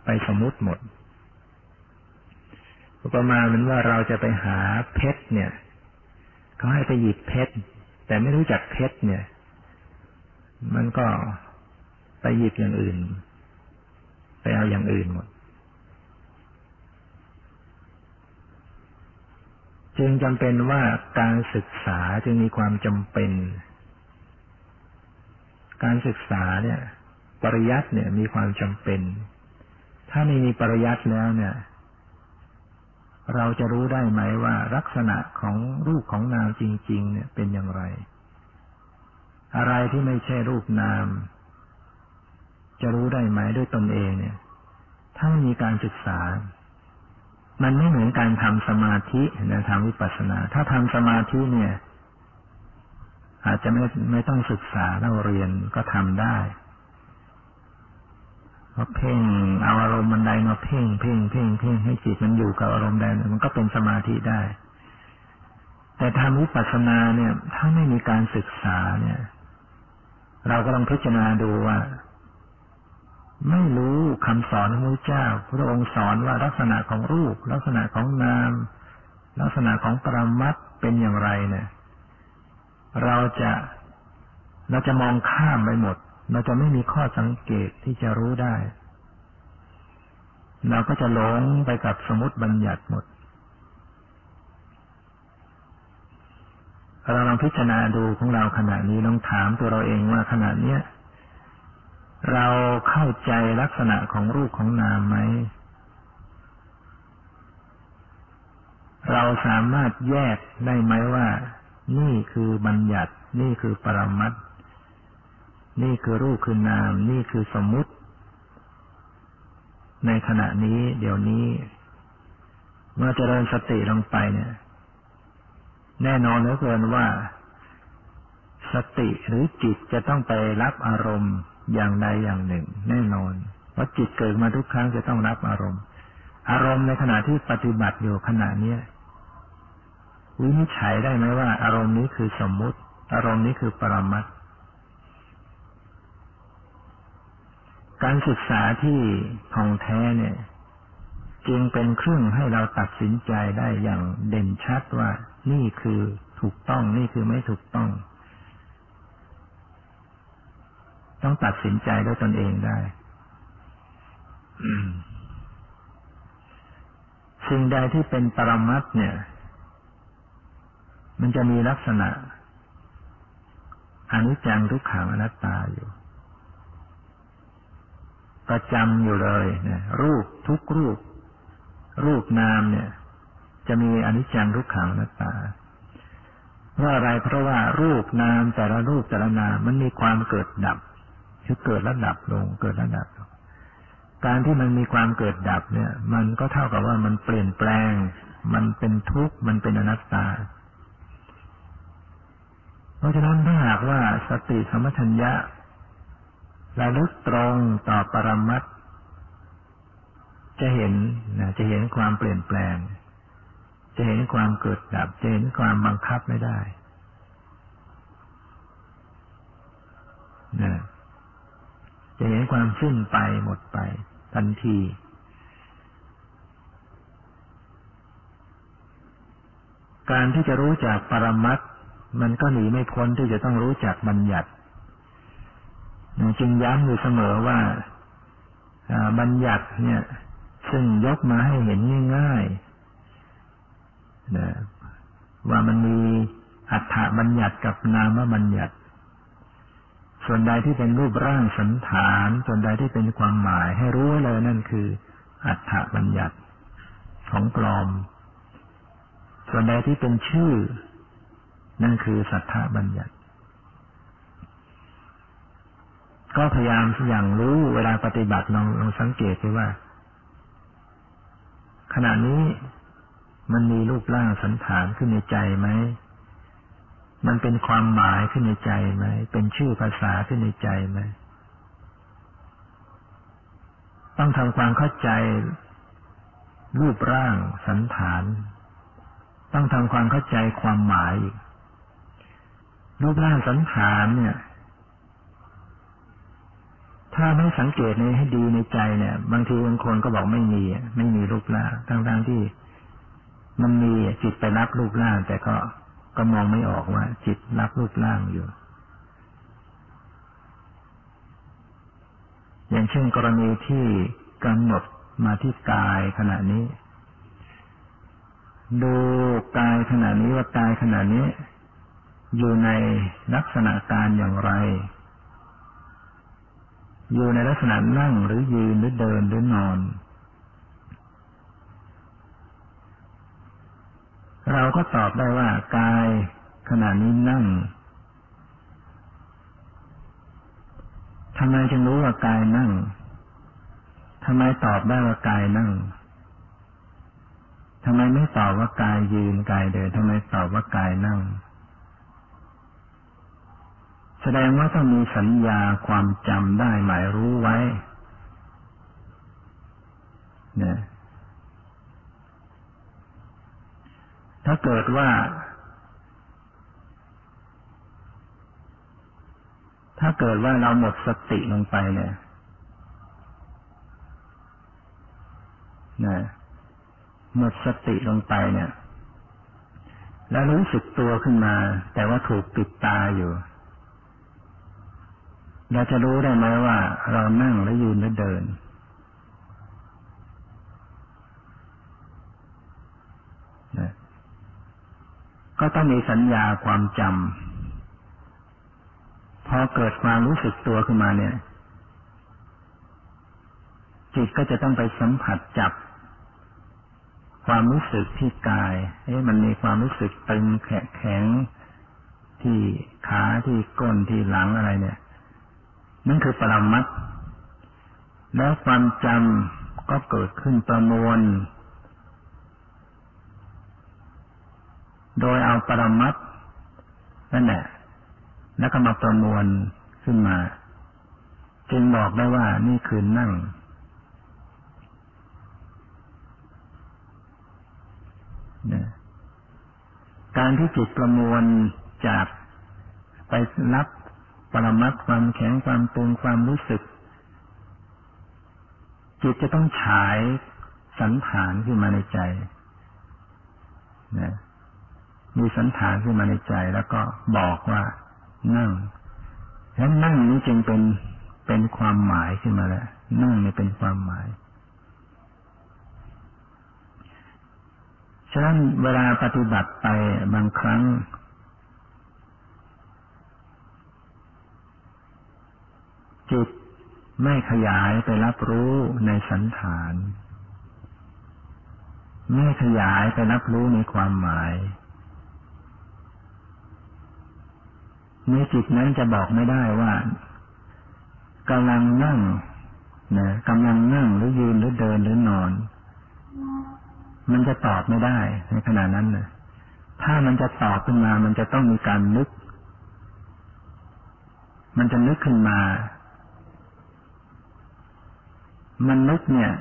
[SPEAKER 1] ไปสมมุติหมดประมาณเหมือนว่าเราจะไปหาเพชรเนี่ย เขาให้ไปหยิบเพชร แต่ไม่รู้จักเพชรเนี่ย มันก็ไปหยิบอย่างอื่น ไปเอาอย่างอื่นหมด จึงจำเป็นว่าการศึกษาจึงมีความจำเป็น การศึกษาเนี่ย ปริยัติเนี่ยมีความจำเป็น ถ้าไม่มีปริยัติแล้วเนี่ย เราจะรู้ได้ไหมว่าลักษณะของรูปของนามจริง ๆ เนี่ยเป็นอย่างไร อะไรที่ไม่ใช่รูปนาม จะรู้ได้ไหมด้วยตนเองเนี่ย ถ้าไม่มีการศึกษา มันไม่เหมือนการทำสมาธินะทำวิปัสสนา ถ้าทำสมาธิเนี่ย อาจจะไม่ไม่ต้องศึกษาเราเรียนก็ทำได้พอเพ่งเอาอารมณ์มันใดมาเพ่งเพ่งเพ่งเพ่งให้จิตมันอยู่กับอารมณ์ใดมันก็เป็นสมาธิได้ แต่ทำวิปัสสนาเนี่ย ถ้าไม่มีการศึกษาเนี่ย เราก็ลองพิจารณาดูว่า ไม่รู้คำสอนของพระเจ้า พระองค์สอนว่าลักษณะของรูป ลักษณะของนาม ลักษณะของปรมัตเป็นอย่างไรเนี่ย เราจะเราจะมองข้ามไปหมด เราจะไม่มีข้อสังเกตที่จะรู้ได้ เราก็จะหลงไปกับสมมติบัญญัติหมด เราลองพิจารณาดูของเราขณะนี้ลองถามตัวเราเองว่าขณะเนี้ย เราเข้าใจลักษณะของรูปของนามไหม เราสามารถแยกได้ไหมว่า นี่คือบัญญัติ นี่คือปรมัตนี่คือรูปคือนาม นี่คือสมมุติ ในขณะนี้ เดี๋ยวนี้ เมื่อเจริญสติลงไปเนี่ย แน่นอนเหลือเกินว่า สติหรือจิตจะต้องไปรับอารมณ์ อย่างใดอย่างหนึ่ง แน่นอนเพราะจิตเกิดมาทุกครั้งจะต้องรับอารมณ์ อารมณ์ในขณะที่ปฏิบัติอยู่ขณะเนี้ยวินิจฉัยได้ไหมว่า อารมณ์นี้คือสมมุติ อารมณ์นี้คือปรมัตการศึกษาที่ท่องแท้เนี่ย จึงเป็นเครื่องให้เราตัดสินใจได้อย่างเด่นชัดว่า นี่คือถูกต้องนี่คือไม่ถูกต้อง ต้องตัดสินใจด้วยตนเองได้สิ่งใดที่เป็นปรมัตเนี่ย มันจะมีลักษณะอนิจจังทุกขังอนัตตาอยู่ ประจำอยู่เลยเนี่ยรูปทุกรูป รูปนามเนี่ย จะมีอนิจจังทุกขังอนัตตาเพราะอะไรเพราะว่ารูปนามแต่ละรูปแต่ละนามมันมีความเกิดดับ คือเกิดระดับลงเกิดระดับลงการที่มันมีความเกิดดับเนี่ย มันก็เท่ากับว่ามันเปลี่ยนแปลง มันเป็นทุกข์มันเป็นอนัตตา เพราะฉะนั้นถ้าหากว่าสติสมัชัญญะระลึกตรงต่อปรมัตจะเห็นนะจะเห็นความเปลี่ยนแปลง จะเห็นความเกิดดับ จะเห็นความบังคับไม่ได้นะ จะเห็นความสิ้นไปหมดไป ทันที การที่จะรู้จักปรมัตมันก็หนีไม่พ้นที่จะต้องรู้จักบัญญัติจึงย้ำอยู่เสมอว่าบัญญัติเนี่ย ซึ่งยกมาให้เห็นง่ายๆนะว่ามันมีอัฏฐบัญญัติกับนามบัญญัติ ส่วนใดที่เป็นรูปร่างสันฐาน ส่วนใดที่เป็นความหมายให้รู้เลยนั่นคือ อัฏฐบัญญัติของปลอม ส่วนใดที่เป็นชื่อ นั่นคือสัทธบัญญัติ ก็พยายามอย่างรู้เวลาปฏิบัติลองลองสังเกตดูว่า ขณะนี้มันมีรูปร่างสันฐานขึ้นในใจไหม มันเป็นความหมายขึ้นในใจไหม เป็นชื่อภาษาขึ้นในใจไหม ต้องทำความเข้าใจ รูปร่างสันฐาน ต้องทำความเข้าใจความหมายรูปร่างสันฐานเนี่ย ถ้าไม่สังเกตในให้ดีในใจเนี่ย บางทีบางคนก็บอกไม่มี ไม่มีรูปร่างทั้งๆที่ มันมีจิตไปรับรูปร่างแต่ก็ ก็มองไม่ออกว่า จิตรับรูปร่างอยู่ อย่างเช่นกรณีที่กำหนดมาที่กายขณะนี้ ดูกายขณะนี้ว่ากายขณะนี้ อยู่ในลักษณะการอย่างไร อยู่ในลักษณะนั่งหรือยืนหรือเดินหรือนอน เราก็ตอบได้ว่ากายขณะนี้นั่งทำไมจึงรู้ว่ากายนั่งทำไมตอบได้ว่ากายนั่งทำไมไม่ตอบว่ากายยืนกายเดินทำไมตอบว่ากายนั่ง แสดงว่าต้องมีสัญญาความจำได้หมายรู้ไว้เนี่ย ถ้าเกิดว่า ถ้าเกิดว่าเราหมดสติลงไปเนี่ยนะหมดสติลงไปเนี่ย แล้วรู้สึกตัวขึ้นมา แต่ว่าถูกปิดตาอยู่ เราจะรู้ได้ไหมว่า เรานั่งหรือยืนหรือเดิน ก็ต้องมีสัญญาความจำพอเกิดความรู้สึกตัวขึ้นมาเนี่ย จิตก็จะต้องไปสัมผัสจับ ความรู้สึกที่กาย เอ๊ะมันมีความรู้สึกตึงแข็งที่ขาที่ก้นที่หลังอะไรเนี่ยนั่นคือปรมัตแล้วความจำก็เกิดขึ้นประมวล โดยเอาปรมัตนั่นแหละแล้วก็มาประมวลขึ้นมา จึงบอกได้ว่านี่คือนั่ง การที่จิตประมวลจากไปรับปรมัตความแข็งความตึงความรู้สึก จิตจะต้องฉายสันฐานขึ้นมาในใจนะ มีสันฐานขึ้นมาในใจแล้วก็บอกว่านั่ง แล้วนั่งนี้จึงเป็นเป็นความหมายขึ้นมาแล้วนั่งนี่เป็นความหมายฉะนั้นเวลาปฏิบัติไปบางครั้ง จิตไม่ขยายไปรับรู้ในสันฐาน ไม่ขยายไปรับรู้ในความหมาย ในจิตนั้นจะบอกไม่ได้ว่ากำลังนั่งนะกำลังนั่งหรือยืนหรือเดินหรือนอน มันจะตอบไม่ได้ในขณะนั้นนะถ้ามันจะตอบขึ้นมา มันจะต้องมีการนึก มันจะนึกขึ้นมา มันนึกเนี่ย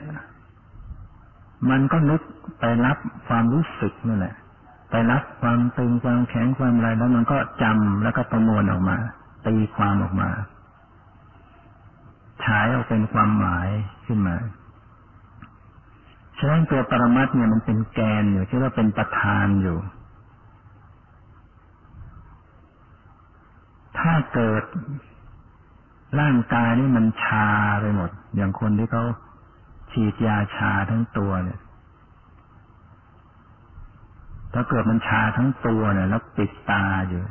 [SPEAKER 1] มันก็นึกไปรับความรู้สึกนั่นแหละ ไปรับความตึงความแข็งความอะไรแล้วมันก็จำแล้วก็ประมวลออกมา ตีความออกมาฉายออกเป็นความหมายขึ้นมาฉะนั้นตัวปรมัตเนี่ยมันเป็นแกนอยู่ที่ว่าเป็นประธานอยู่ ถ้าเกิดร่างกายนี่มันชาไปหมด อย่างคนที่เขาฉีดยาชาทั้งตัวเนี่ย ถ้าเกิดมันชาทั้งตัวเนี่ยแล้วปิดตาอยู่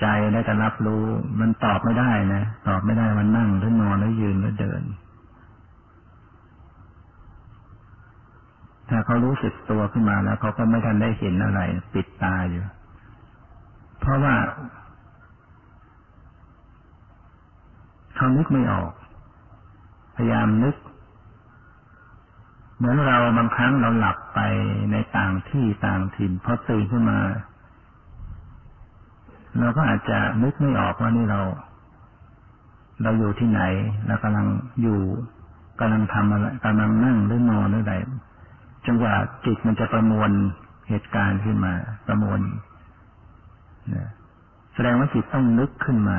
[SPEAKER 1] ใจได้แต่รับรู้ มันตอบไม่ได้นะตอบไม่ได้มันนั่งหรือนอนหรือยืนหรือเดิน ถ้าเขารู้สึกตัวขึ้นมาแล้วเขาก็ไม่ทันได้เห็นอะไร ปิดตาอยู่ เพราะว่าเขานึกไม่ออก พยายามนึก เหมือนเราบางครั้งเราหลับไปในต่างที่ต่างถิ่นพอตื่นขึ้นมา เราก็อาจจะนึกไม่ออกว่านี่เรา เราอยู่ที่ไหนเรากำลังอยู่กำลังทำอะไรกำลังนั่งหรือนอนหรือใดจังหวะจิตมันจะประมวลเหตุการณ์ขึ้นมา ประมวลแสดงว่าจิตต้องนึกขึ้นมา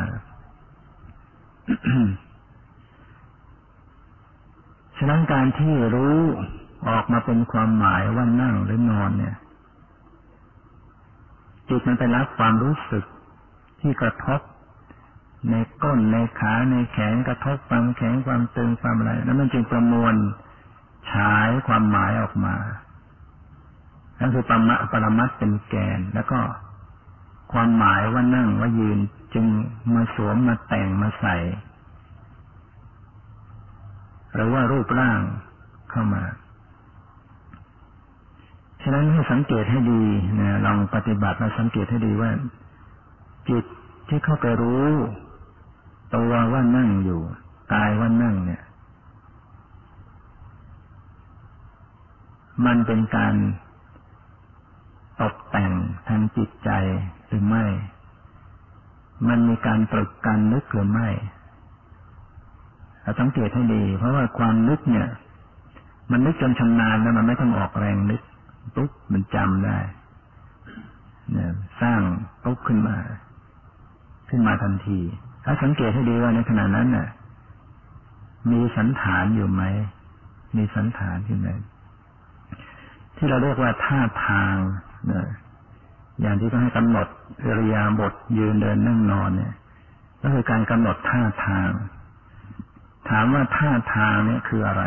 [SPEAKER 1] ฉะนั้นการที่รู้ออกมาเป็นความหมายว่านั่งหรือนอนเนี่ย จิตมันไปรับความรู้สึกที่กระทบ ในก้นในขาในแขนกระทบความแข็งความตึงความอะไรนั้นมันจึงประมวลฉายความหมายออกมานั่นคือปรมะปรมัตเป็นแกน แล้วก็ความหมายว่านั่งว่ายืนจึงมาสวมมาแต่งมาใส่ หรือว่ารูปร่างเข้ามา ฉะนั้นให้สังเกตให้ดีนะลองปฏิบัติมาสังเกตให้ดีว่า จิตที่เข้าไปรู้ตัวว่านั่งอยู่กายว่านั่งเนี่ย มันเป็นการตกแต่งทางจิตใจหรือไม่ มันมีการตรึกการนึกหรือไม่ เราสังเกตให้ดี เพราะว่าความนึกเนี่ย มันนึกจนชำนาญแล้วมันไม่ต้องออกแรงนึกปุ๊บมันจำได้เนี่ยสร้างปุ๊บขึ้นมา ขึ้นมาทันที ถ้าสังเกตให้ดีว่าในขณะนั้นน่ะ มีสันฐานอยู่ไหม มีสันฐานอยู่ไหมที่เราเรียกว่าท่าทางเนะอย่างที่ต้องให้กำหนดอริยาบทยืนเดินนั่งนอนเนี่ย ก็คือการกำหนดท่าทาง ถามว่าท่าทางเนี่ยคืออะไร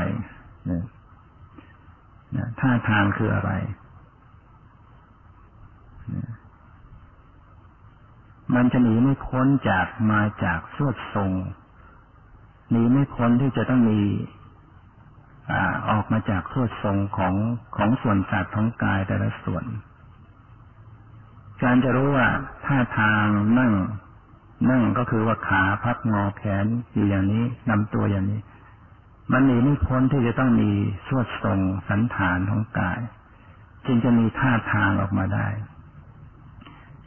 [SPEAKER 1] นะท่าทางคืออะไร มันจะหนีไม่พ้นจากมาจากสวดทรง หนีไม่พ้นที่จะต้องมีออกมาจากสวดทรงของของส่วนสัตว์ของกายแต่ละส่วน การจะรู้ว่าท่าทางนั่ง นั่งก็คือว่าขาพับงอแขนอยู่อย่างนี้นำตัวอย่างนี้ มันหนีไม่พ้นที่จะต้องมีสวดทรงสันฐานของกาย จึงจะมีท่าทางออกมาได้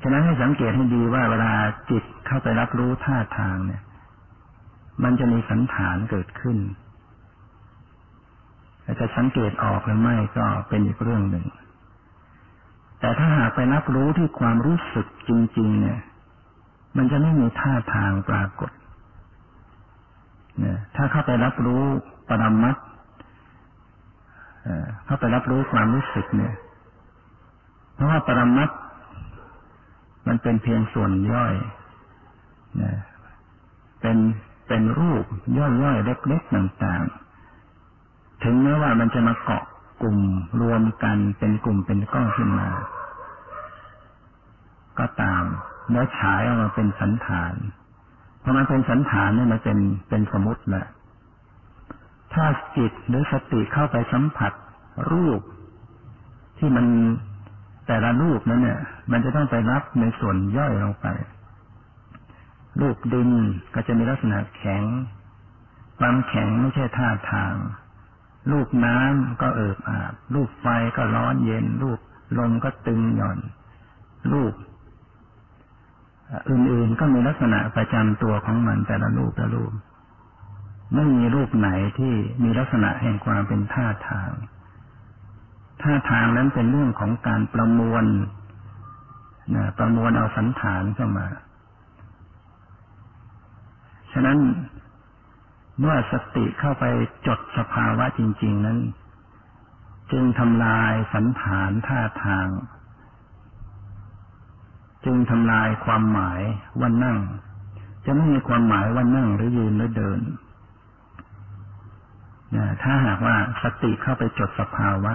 [SPEAKER 1] ฉะนั้นให้สังเกตให้ดีว่าเวลาจิตเข้าไปรับรู้ท่าทางเนี่ย มันจะมีสันฐานเกิดขึ้นจะสังเกตออกหรือไม่ก็เป็นอีกเรื่องหนึ่ง แต่ถ้าหากไปรับรู้ที่ความรู้สึกจริง ๆ เนี่ย มันจะไม่มีท่าทางปรากฏเนี่ยถ้าเข้าไปรับรู้ปรมัตเข้าไปรับรู้ความรู้สึกเนี่ย เพราะว่าปรมัตมันเป็นเพียงส่วนย่อยนะเป็นเป็นรูปย่อยๆเล็กๆต่างๆ ถึงแม้ว่ามันจะมาเกาะกลุ่มรวมกันเป็นกลุ่มเป็นก้อนขึ้นมา ก็ตาม แล้วฉายออกมาเป็นสันฐานพอมันเป็นสันฐานเนี่ยมันเป็นเป็นสมมติแหละถ้าจิตหรือสติเข้าไปสัมผัสรูป ที่มันแต่ละรูปนั้นเนี่ย มันจะต้องไปรับในส่วนย่อยลงไป รูปดินก็จะมีลักษณะแข็ง ความแข็งไม่ใช่ท่าทางลูกน้ำก็เอิบอาบลูกไฟก็ร้อนเย็นลูกลมก็ตึงหย่อนลูก อื่นๆก็มีลักษณะประจำตัวของมันแต่ละรูปแต่ละรูป ไม่มีรูปไหนที่มีลักษณะแห่งความเป็นท่าทาง ท่าทางนั้นเป็นเรื่องของการประมวลนะประมวลเอาสันฐานเข้ามา ฉะนั้นเมื่อสติเข้าไปจดสภาวะจริง ๆ นั้น จึงทำลายสันฐานท่าทาง จึงทำลายความหมายว่านั่ง จะไม่มีความหมายว่านั่งหรือยืนหรือเดินถ้าหากว่าสติเข้าไปจดสภาวะ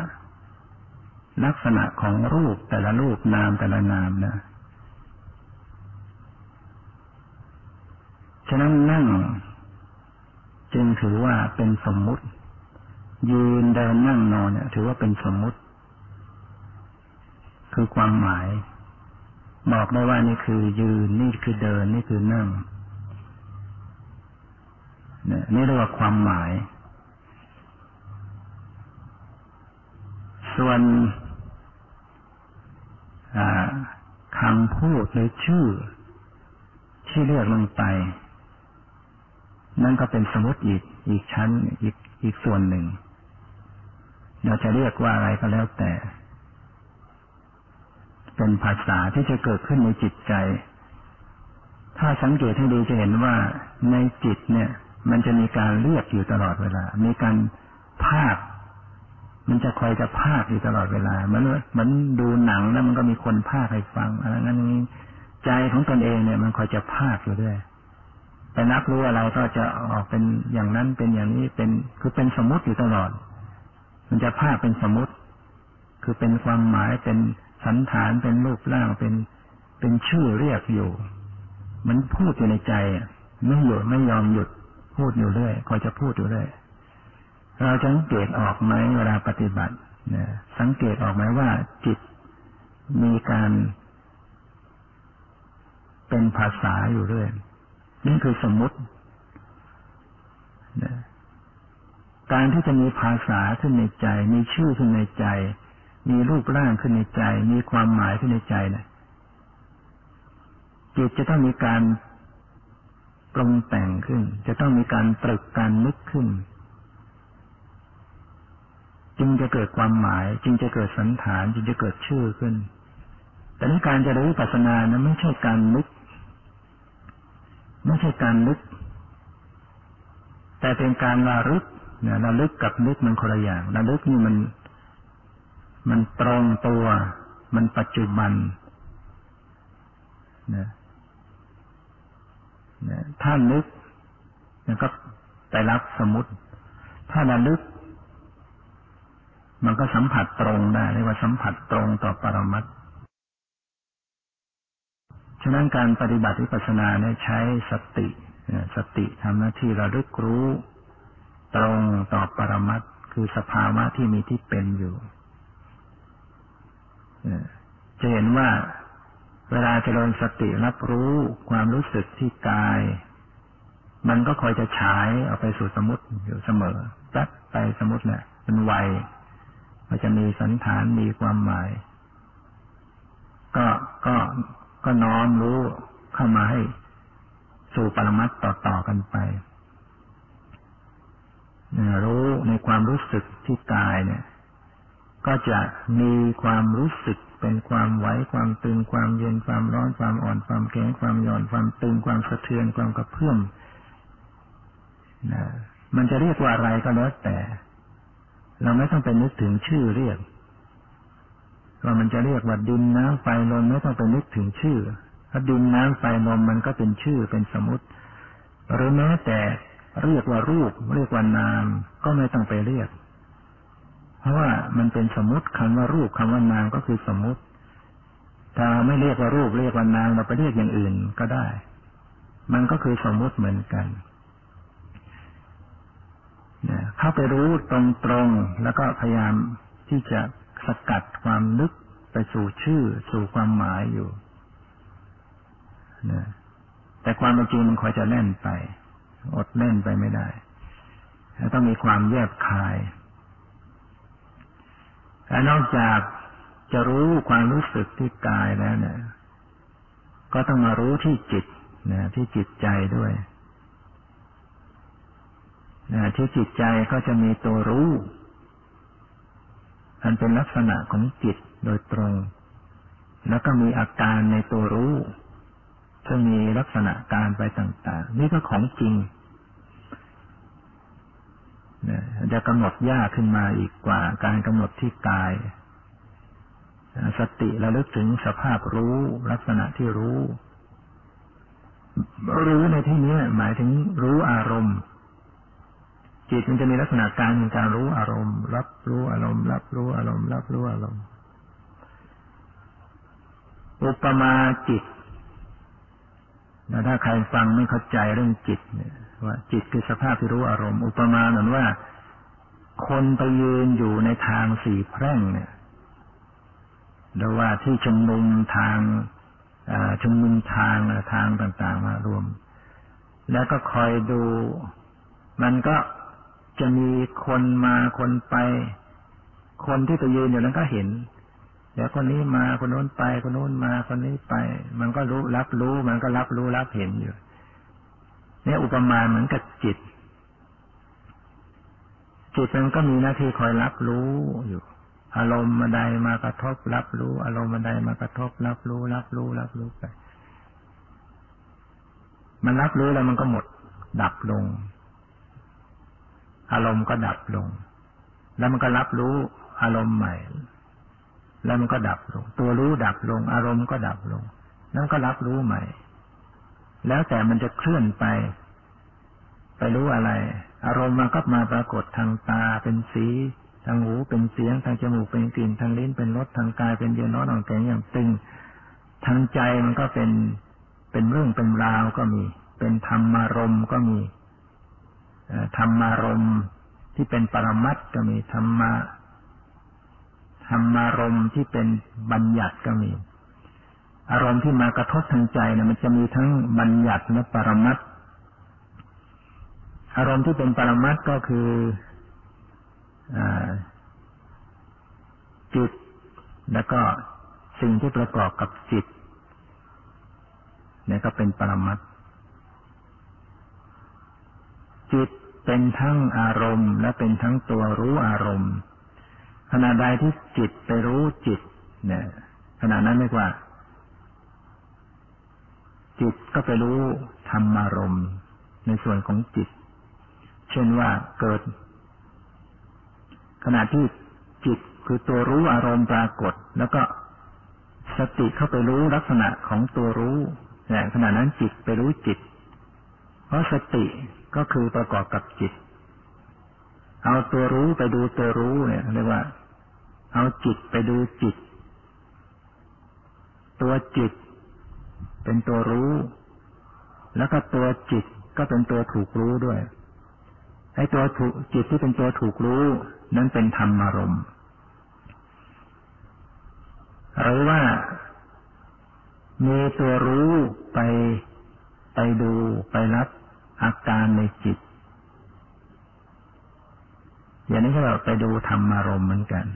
[SPEAKER 1] ลักษณะของรูปแต่ละรูปนามแต่ละนามนะฉะนั้นนั่ง จึงถือว่าเป็นสมมุติ ยืนเดินนั่งนอนเนี่ย ถือว่าเป็นสมมุติ คือความหมาย บอกได้ว่านี่คือยืน นี่คือเดิน นี่คือนั่งเนี่ยนี่เรียกว่าความหมาย ส่วนคำพูดหรือชื่อ ที่เรียกลงไป นั่นก็เป็นสมมติอีกอีกชั้นอีกอีกส่วนหนึ่ง เราจะเรียกว่าอะไรก็แล้วแต่ เป็นภาษาที่จะเกิดขึ้นในจิตใจ ถ้าสังเกตให้ดีจะเห็นว่าในจิตเนี่ย มันจะมีการเรียกอยู่ตลอดเวลา มีการภาค มันจะคอยจะภาคอยู่ตลอดเวลา เหมือนเหมือนดูหนังแล้วมันก็มีคนภาคให้ฟังอะไรงั้นนี้ใจของตนเองเนี่ย มันคอยจะภาคอยู่ด้วยแต่นักรู้อะไรก็จะออกเป็นอย่างนั้นเป็นอย่างนี้เป็นคือเป็นสมมติอยู่ตลอด มันจะภาพเป็นสมมติ คือเป็นความหมายเป็น สันฐานเป็นรูปร่างเป็นเป็นชื่อเรียกอยู่ มันพูดอยู่ในใจไม่หยุดไม่ยอมหยุด พูดอยู่เรื่อยคอยจะพูดอยู่เรื่อยเราจะสังเกตออกไหมเวลาปฏิบัตินะสังเกตออกไหมว่าจิตมีการเป็นภาษาอยู่เรื่อยนี่คือสมมตินะการที่จะมีภาษาขึ้นในใจ มีชื่อขึ้นในใจ มีรูปร่างขึ้นในใจ มีความหมายขึ้นในใจนะจิตจะต้องมีการปรุงแต่งขึ้น จะต้องมีการตรึกการนึกขึ้น จึงจะเกิดความหมาย จึงจะเกิดสันฐาน จึงจะเกิดชื่อขึ้น แต่ในการจะรู้ปัสนานะไม่ใช่การนึก ไม่ใช่การนึก แต่เป็นการระลึกนี่ยระลึกกับนึกมันคนละอย่างระลึกนี่มัน มันตรงตัว มันปัจจุบันนะถ้านึกมันก็ไปรับสมมติ ถ้าระลึก มันก็สัมผัสตรงได้เรียกว่าสัมผัสตรงต่อปรมัตฉะนั้นการปฏิบัติวิปัสสนาเนี่ยใช้สติสติทำหน้าที่ระลึกรู้ ตรงต่อปรมัตคือสภาวะที่มีที่เป็นอยู่ จะเห็นว่าเวลาเจริญสติรับรู้ความรู้สึกที่กาย มันก็คอยจะฉายออกไปสู่สมุติอยู่เสมอตัดไปสมุติเนี่ยเป็นวัยมันจะมีสันฐานมีความหมาย ก็ก็ก็น้อมรู้เข้ามาให้สู่ปรมัตต่อๆกันไปรู้ในความรู้สึกที่กายเนี่ย ก็จะมีความรู้สึกเป็นความไหวความตึงความเย็นความร้อนความอ่อนความแข็งความหย่อนความตึงความสะเทือนความกระเพื่อมนะมันจะเรียกว่าอะไรก็แล้วแต่ เราไม่ต้องไปนึกถึงชื่อเรียกว่ามันจะเรียกว่าดินน้ำไฟลมไม่ต้องไปนึกถึงชื่อถ้าดินน้ำไฟลมมันก็เป็นชื่อเป็นสมมติ หรือแม้แต่เรียกว่ารูป เรียกว่านาม ก็ไม่ต้องไปเรียก เพราะว่ามันเป็นสมมติคำว่ารูปคำว่านามก็คือสมมติถ้าไม่เรียกว่ารูปเรียกว่านามเราไปเรียกอย่างอื่นก็ได้ มันก็คือสมมติเหมือนกันเข้าไปรู้ตรงๆแล้วก็พยายามที่จะสกัดความนึกไปสู่ชื่อ สู่ความหมายอยู่นะแต่ความเป็นจริงมันคอยจะเล่นไป อดเล่นไปไม่ได้ ต้องมีความแยบคาย และนอกจากจะรู้ความรู้สึกที่กายแล้วเนี่ย ก็ต้องมารู้ที่จิตนะที่จิตใจด้วยนะที่จิตใจก็จะมีตัวรู้อันเป็นลักษณะของจิตโดยตรง แล้วก็มีอาการในตัวรู้ซึ่งมีลักษณะการไปต่าง ๆ นี่ก็ของจริง จะกำหนดยากขึ้นมาอีกกว่า การกำหนดที่กาย สติระลึกถึงสภาพรู้ลักษณะที่รู้ รู้ในที่นี้หมายถึงรู้อารมณ์ จิตมันจะมีลักษณะการในการรู้อารมณ์ รับรู้อารมณ์ รับรู้อารมณ์ รับรู้อารมณ์ อุปมาจิต ถ้าใครฟังไม่เข้าใจเรื่องจิตเนี่ย ว่าจิตคือสภาพที่รู้อารมณ์ อุปมาเหมือนว่า คนไปยืนอยู่ในทางสี่แพร่งเนี่ยหรือว่าที่ชุมนุมทางชุมนุมทางทางต่าง ๆ มารวม แล้วก็คอยดู มันก็จะมีคนมาคนไป คนที่ไปยืนอยู่นั้นก็เห็นเดี๋ยวคนนี้มาคนโน้นไป คนโน้นมาคนนี้ไป มันก็รู้รับรู้ มันก็รับรู้รับเห็นอยู่ เนี่ยอุปมาเหมือนกับจิต จิตมันก็มีหน้าที่คอยรับรู้อยู่ อารมณ์มาใดมากระทบรับรู้ อารมณ์มาใดมากระทบ รับรู้ รับรู้ รับรู้ไปมันรับรู้แล้วมันก็หมด ดับลง อารมณ์ก็ดับลง แล้วมันก็รับรู้ อารมณ์ใหม่ แล้วมันก็ดับลง ตัวรู้ดับลง อารมณ์ก็ดับลง แล้วก็รับรู้ใหม่ แล้วแต่มันจะเคลื่อนไป ไปรู้อะไร อารมณ์มันก็มาปรากฏทางตาเป็นสี ทางหูเป็นเสียง ทางจมูกเป็นกลิ่น ทางลิ้นเป็นรส ทางกายเป็นเย็นร้อนอ่อนแข็งอย่างตึง ทางใจมันก็เป็น เป็นเรื่องเป็นราวก็มี เป็นธรรมารมก็มีธรรมารมที่เป็นปรมัตก็มีธรรมะธรรมารมที่เป็นบัญญัติก็มี อารมณ์ที่มากระทบทางใจเนี่ยมันจะมีทั้งบัญญัติและปรมัตอารมณ์ที่เป็นปรมัตก็คืออจิต แล้วก็สิ่งที่ประกอบกับจิตเนี่ยก็เป็นปรมัตจิตเป็นทั้งอารมณ์และเป็นทั้งตัวรู้อารมณ์ขณะใดที่จิตไปรู้จิตเนี่ยขณะนั้นเรียกว่า จิตก็ไปรู้ธรรมารมณ์ในส่วนของจิต เช่นว่าเกิด ขณะที่จิตคือตัวรู้อารมณ์ปรากฏ แล้วก็สติเข้าไปรู้ลักษณะของตัวรู้เนี่ยขณะนั้นจิตไปรู้จิต เพราะสติก็คือประกอบกับจิต เอาตัวรู้ไปดูตัวรู้เนี่ยเรียกว่า เอาจิตไปดูจิต ตัวจิต เป็นตัวรู้ แล้วก็ตัวจิตก็เป็นตัวถูกรู้ด้วย ไอ้ตัวถูกจิตที่เป็นตัวถูกรู้ นั้นเป็นธรรมารมณ์หรือว่ามีตัวรู้ไปไปดูไปรับอาการในจิต อย่างนี้ก็เราไปดูธรรมารมณ์เหมือนกัน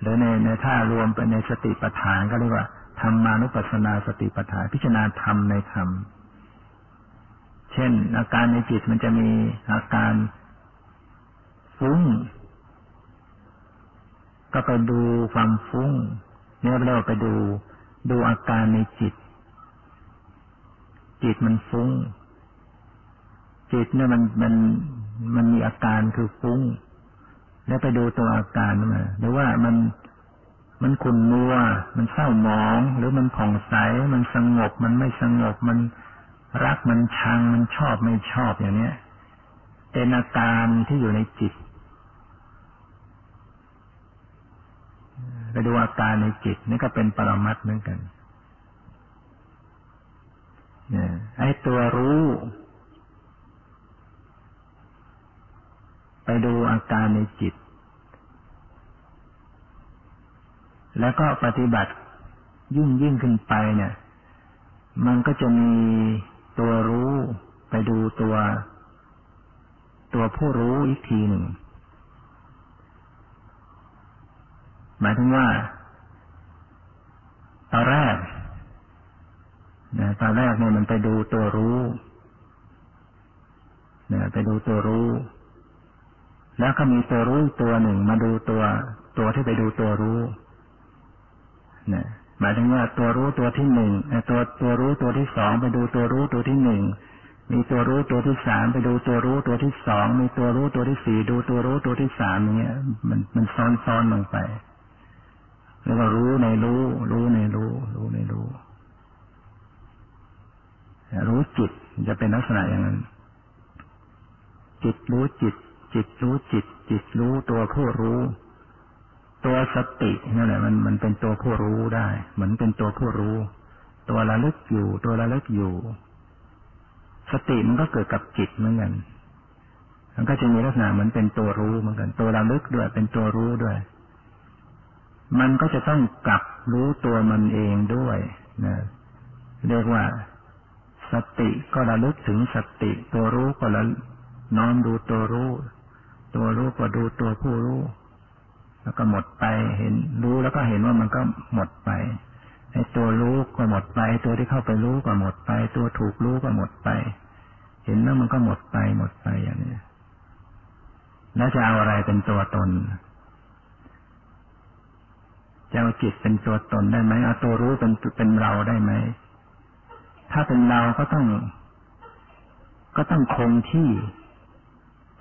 [SPEAKER 1] หรือในในถ้ารวมไปในสติปัฏฐานก็เรียกว่า ธรรมานุปัสสนาสติปัฏฐานพิจารณาธรรมในธรรม เช่น อาการในจิตมันจะมีอาการฟุ้ง ก็ไปดูความฟุ้งเนี่ยเราไปดู ดูอาการในจิต จิตมันฟุ้ง จิตเนี่ยมันมันมันมีอาการคือฟุ้ง แล้วไปดูตัวอาการมาหรือว่ามัน มันขุ่นมัว มันเศร้าหมอง หรือมันผ่องใส มันสงบ มันไม่สงบ มันรัก มันชัง มันชอบ ไม่ชอบอย่างเนี้ย เป็นอาการที่อยู่ในจิต ไปดูอาการในจิต นี่ก็เป็นปรมัตเหมือนกันเนี่ยไอ้ตัวรู้ ไปดูอาการในจิต แล้วก็ปฏิบัติยิ่งยิ่งขึ้นไปเนี่ย มันก็จะมีตัวรู้ไปดูตัว ตัวผู้รู้อีกทีหนึ่ง หมายถึงว่าตอนแรกนะตอนแรกเนี่ยมันไปดูตัวรู้นะไปดูตัวรู้ แล้วก็มีตัวรู้ตัวหนึ่งมาดูตัว ตัวที่ไปดูตัวรู้ นะหมายถึงว่าตัวรู้ตัวที่หนึ่งตัวตัวรู้ตัวที่สองไปดูตัวรู้ตัวที่หนึ่งมีตัวรู้ตัวที่สามไปดูตัวรู้ตัวที่สองมีตัวรู้ตัวที่สี่ดูตัวรู้ตัวที่สามอย่างเงี้ย มันมันซ้อนซ้อนลงไปเรียกว่ารู้ในรู้ รู้ในรู้ รู้ในรู้ รู้จิตจะเป็นลักษณะอย่างนั้น จิตรู้จิต จิตรู้จิต จิตรู้ตัวผู้รู้ ตัวสตินั่นแหละมันมันเป็นตัวผู้รู้ได้ เหมือนเป็นตัวผู้รู้ ตัวระลึกอยู่ ตัวระลึกอยู่ สติมันก็เกิดกับจิตเหมือนกันมันก็จะมีลักษณะเหมือนเป็นตัวรู้เหมือนกัน ตัวระลึกด้วยเป็นตัวรู้ด้วย มันก็จะต้องกลับรู้ตัวมันเองด้วยนะเรียกว่า สติก็ระลึกถึงสติ ตัวรู้ก็ระน้อมดูตัวรู้ ตัวรู้ก็ดูตัวผู้รู้ แล้วก็หมดไปเห็นรู้แล้วก็เห็นว่ามันก็หมดไปไอ้ตัวรู้ก็หมดไป ตัวที่เข้าไปรู้ก็หมดไป ตัวถูกรู้ก็หมดไป เห็นแล้วมันก็หมดไปหมดไปอย่างนี้แล้วจะเอาอะไรเป็นตัวตนจะเอาจิตเป็นตัวตนได้ไหมเอาตัวรู้เป็นเป็นเราได้ไหมถ้าเป็นเราก็ต้อง ก็ต้องคงที่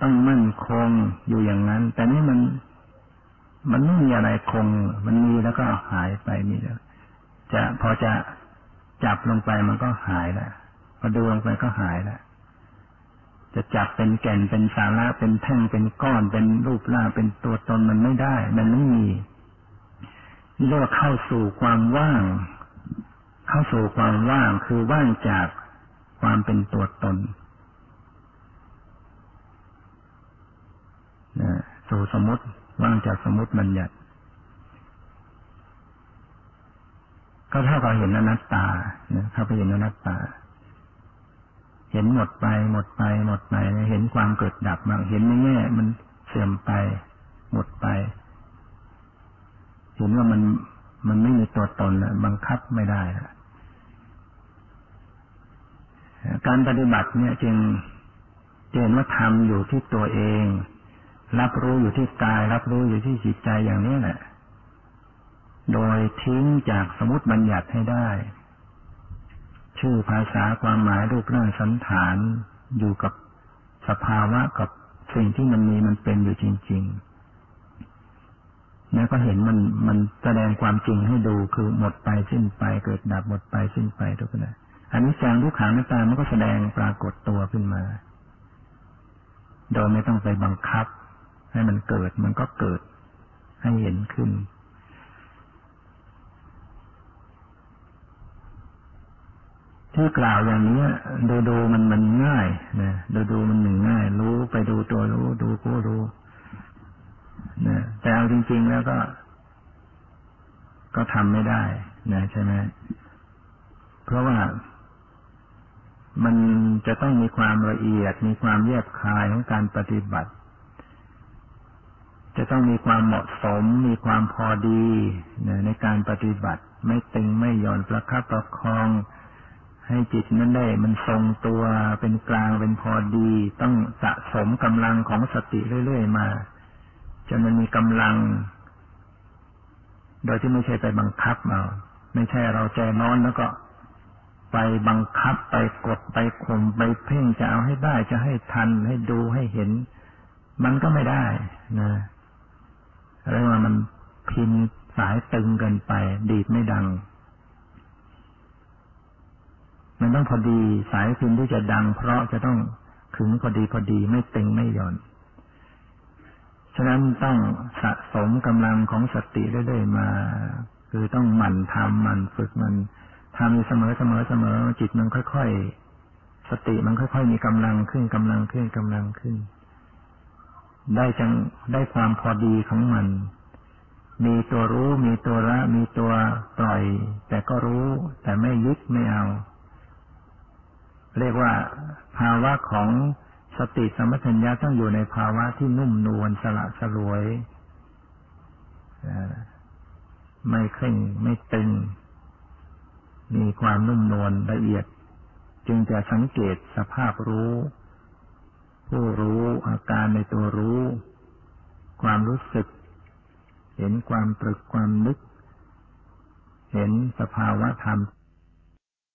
[SPEAKER 1] ต้องมั่นคงอยู่อย่างนั้น แต่นี่มัน มันไม่มีอะไรคง มันมีแล้วก็หายไปมีแล้ว จะพอจะจับลงไปมันก็หายแล้วอดูลงไปก็หายแล้วจะจับเป็นแก่นเป็นสาระเป็นแท่งเป็นก้อน เป็นรูปร่างเป็นตัวตนมันไม่ได้ มันไม่มีนี่เรียกว่าเข้าสู่ความว่าง เข้าสู่ความว่างคือว่างจากความเป็นตัวตนนะสู่สมมติ ว่างจากสมมติบัญญัติ ก็เท่ากับเห็นอนัตตานะเข้าไปเห็นอนัตตา เห็นหมดไปหมดไป หมดไป เห็นความเกิดดับบาเห็นในแง่มันเสื่อมไป หมดไป เห็นว่ามันมันไม่มีตัวตนแล้วบังคับไม่ได้แล้วการปฏิบัติเนี่ยจึงเห็นว่าทำอยู่ที่ตัวเอง รับรู้อยู่ที่กาย รับรู้อยู่ที่จิตใจอย่างนี้แหละ โดยทิ้งจากสมุติบัญญัติให้ได้ ชื่อภาษาความหมายรูปร่างสันฐานอยู่กับสภาวะกับสิ่งที่มันมีมันเป็นอยู่จริง ๆ แล้วก็เห็นมันมันแสดงความจริงให้ดูคือหมดไปสิ้นไปเกิดดับหมดไปสิ้นไปทุกขนะอันนี้แสงทุกขังหน้าตามันก็แสดงปรากฏตัวขึ้นมา โดยไม่ต้องไปบังคับ ให้มันเกิดมันก็เกิด ให้เห็นขึ้น ที่กล่าวอย่างนี้ดูดูมันมันง่ายนะดูดูมันหนึ่งง่าย รู้ไปดูตัวรู้ ดูผู้รู้นะแต่เอาจริง ๆ แล้วก็ ก็ทำไม่ได้ นะใช่ไหมเพราะว่ามันจะต้องมีความละเอียด มีความแยบคายของการปฏิบัติ จะต้องมีความเหมาะสม มีความพอดีในการปฏิบัติ ไม่ตึงไม่หย่อนประคับประคอง ให้จิตนั้นได้มันทรงตัวเป็นกลางเป็นพอดี ต้องสะสมกำลังของสติเรื่อยๆมาจนมันมีกำลัง โดยที่ไม่ใช่ไปบังคับเอาไม่ใช่เราใจน้อนแล้วก็ไปบังคับไปกดไปข่มไปเพ่งจะเอาให้ได้จะให้ทันให้ดูให้เห็น มันก็ไม่ได้นะ เรียกว่ามันพินสายตึงเกินไป ดีดไม่ดัง มันต้องพอดีสายพินที่จะดัง เพราะจะต้องขึงพอดีพอดีไม่ตึงไม่หย่อนฉะนั้นต้องสะสมกำลังของสติเรื่อยๆมา คือต้องหมั่นทำหมั่นฝึกมันทำอยู่เสมอเสมอเสมอจิตมันค่อยๆสติมันค่อยๆมีกำลังขึ้นกำลังขึ้นกำลังขึ้น ได้จังได้ความพอดีของมัน มีตัวรู้มีตัวละ มีตัวปล่อย แต่ก็รู้ แต่ไม่ยึดไม่เอา เรียกว่า ภาวะของสติสมัชัญญาต้องอยู่ในภาวะที่นุ่มนวลสละสลวยไม่เคร่งไม่ตึง มีความนุ่มนวลละเอียด จึงจะสังเกตสภาพรู้ ผู้รู้อาการในตัวรู้ ความรู้สึก เห็นความตรึกความนึก เห็นสภาวะธรรม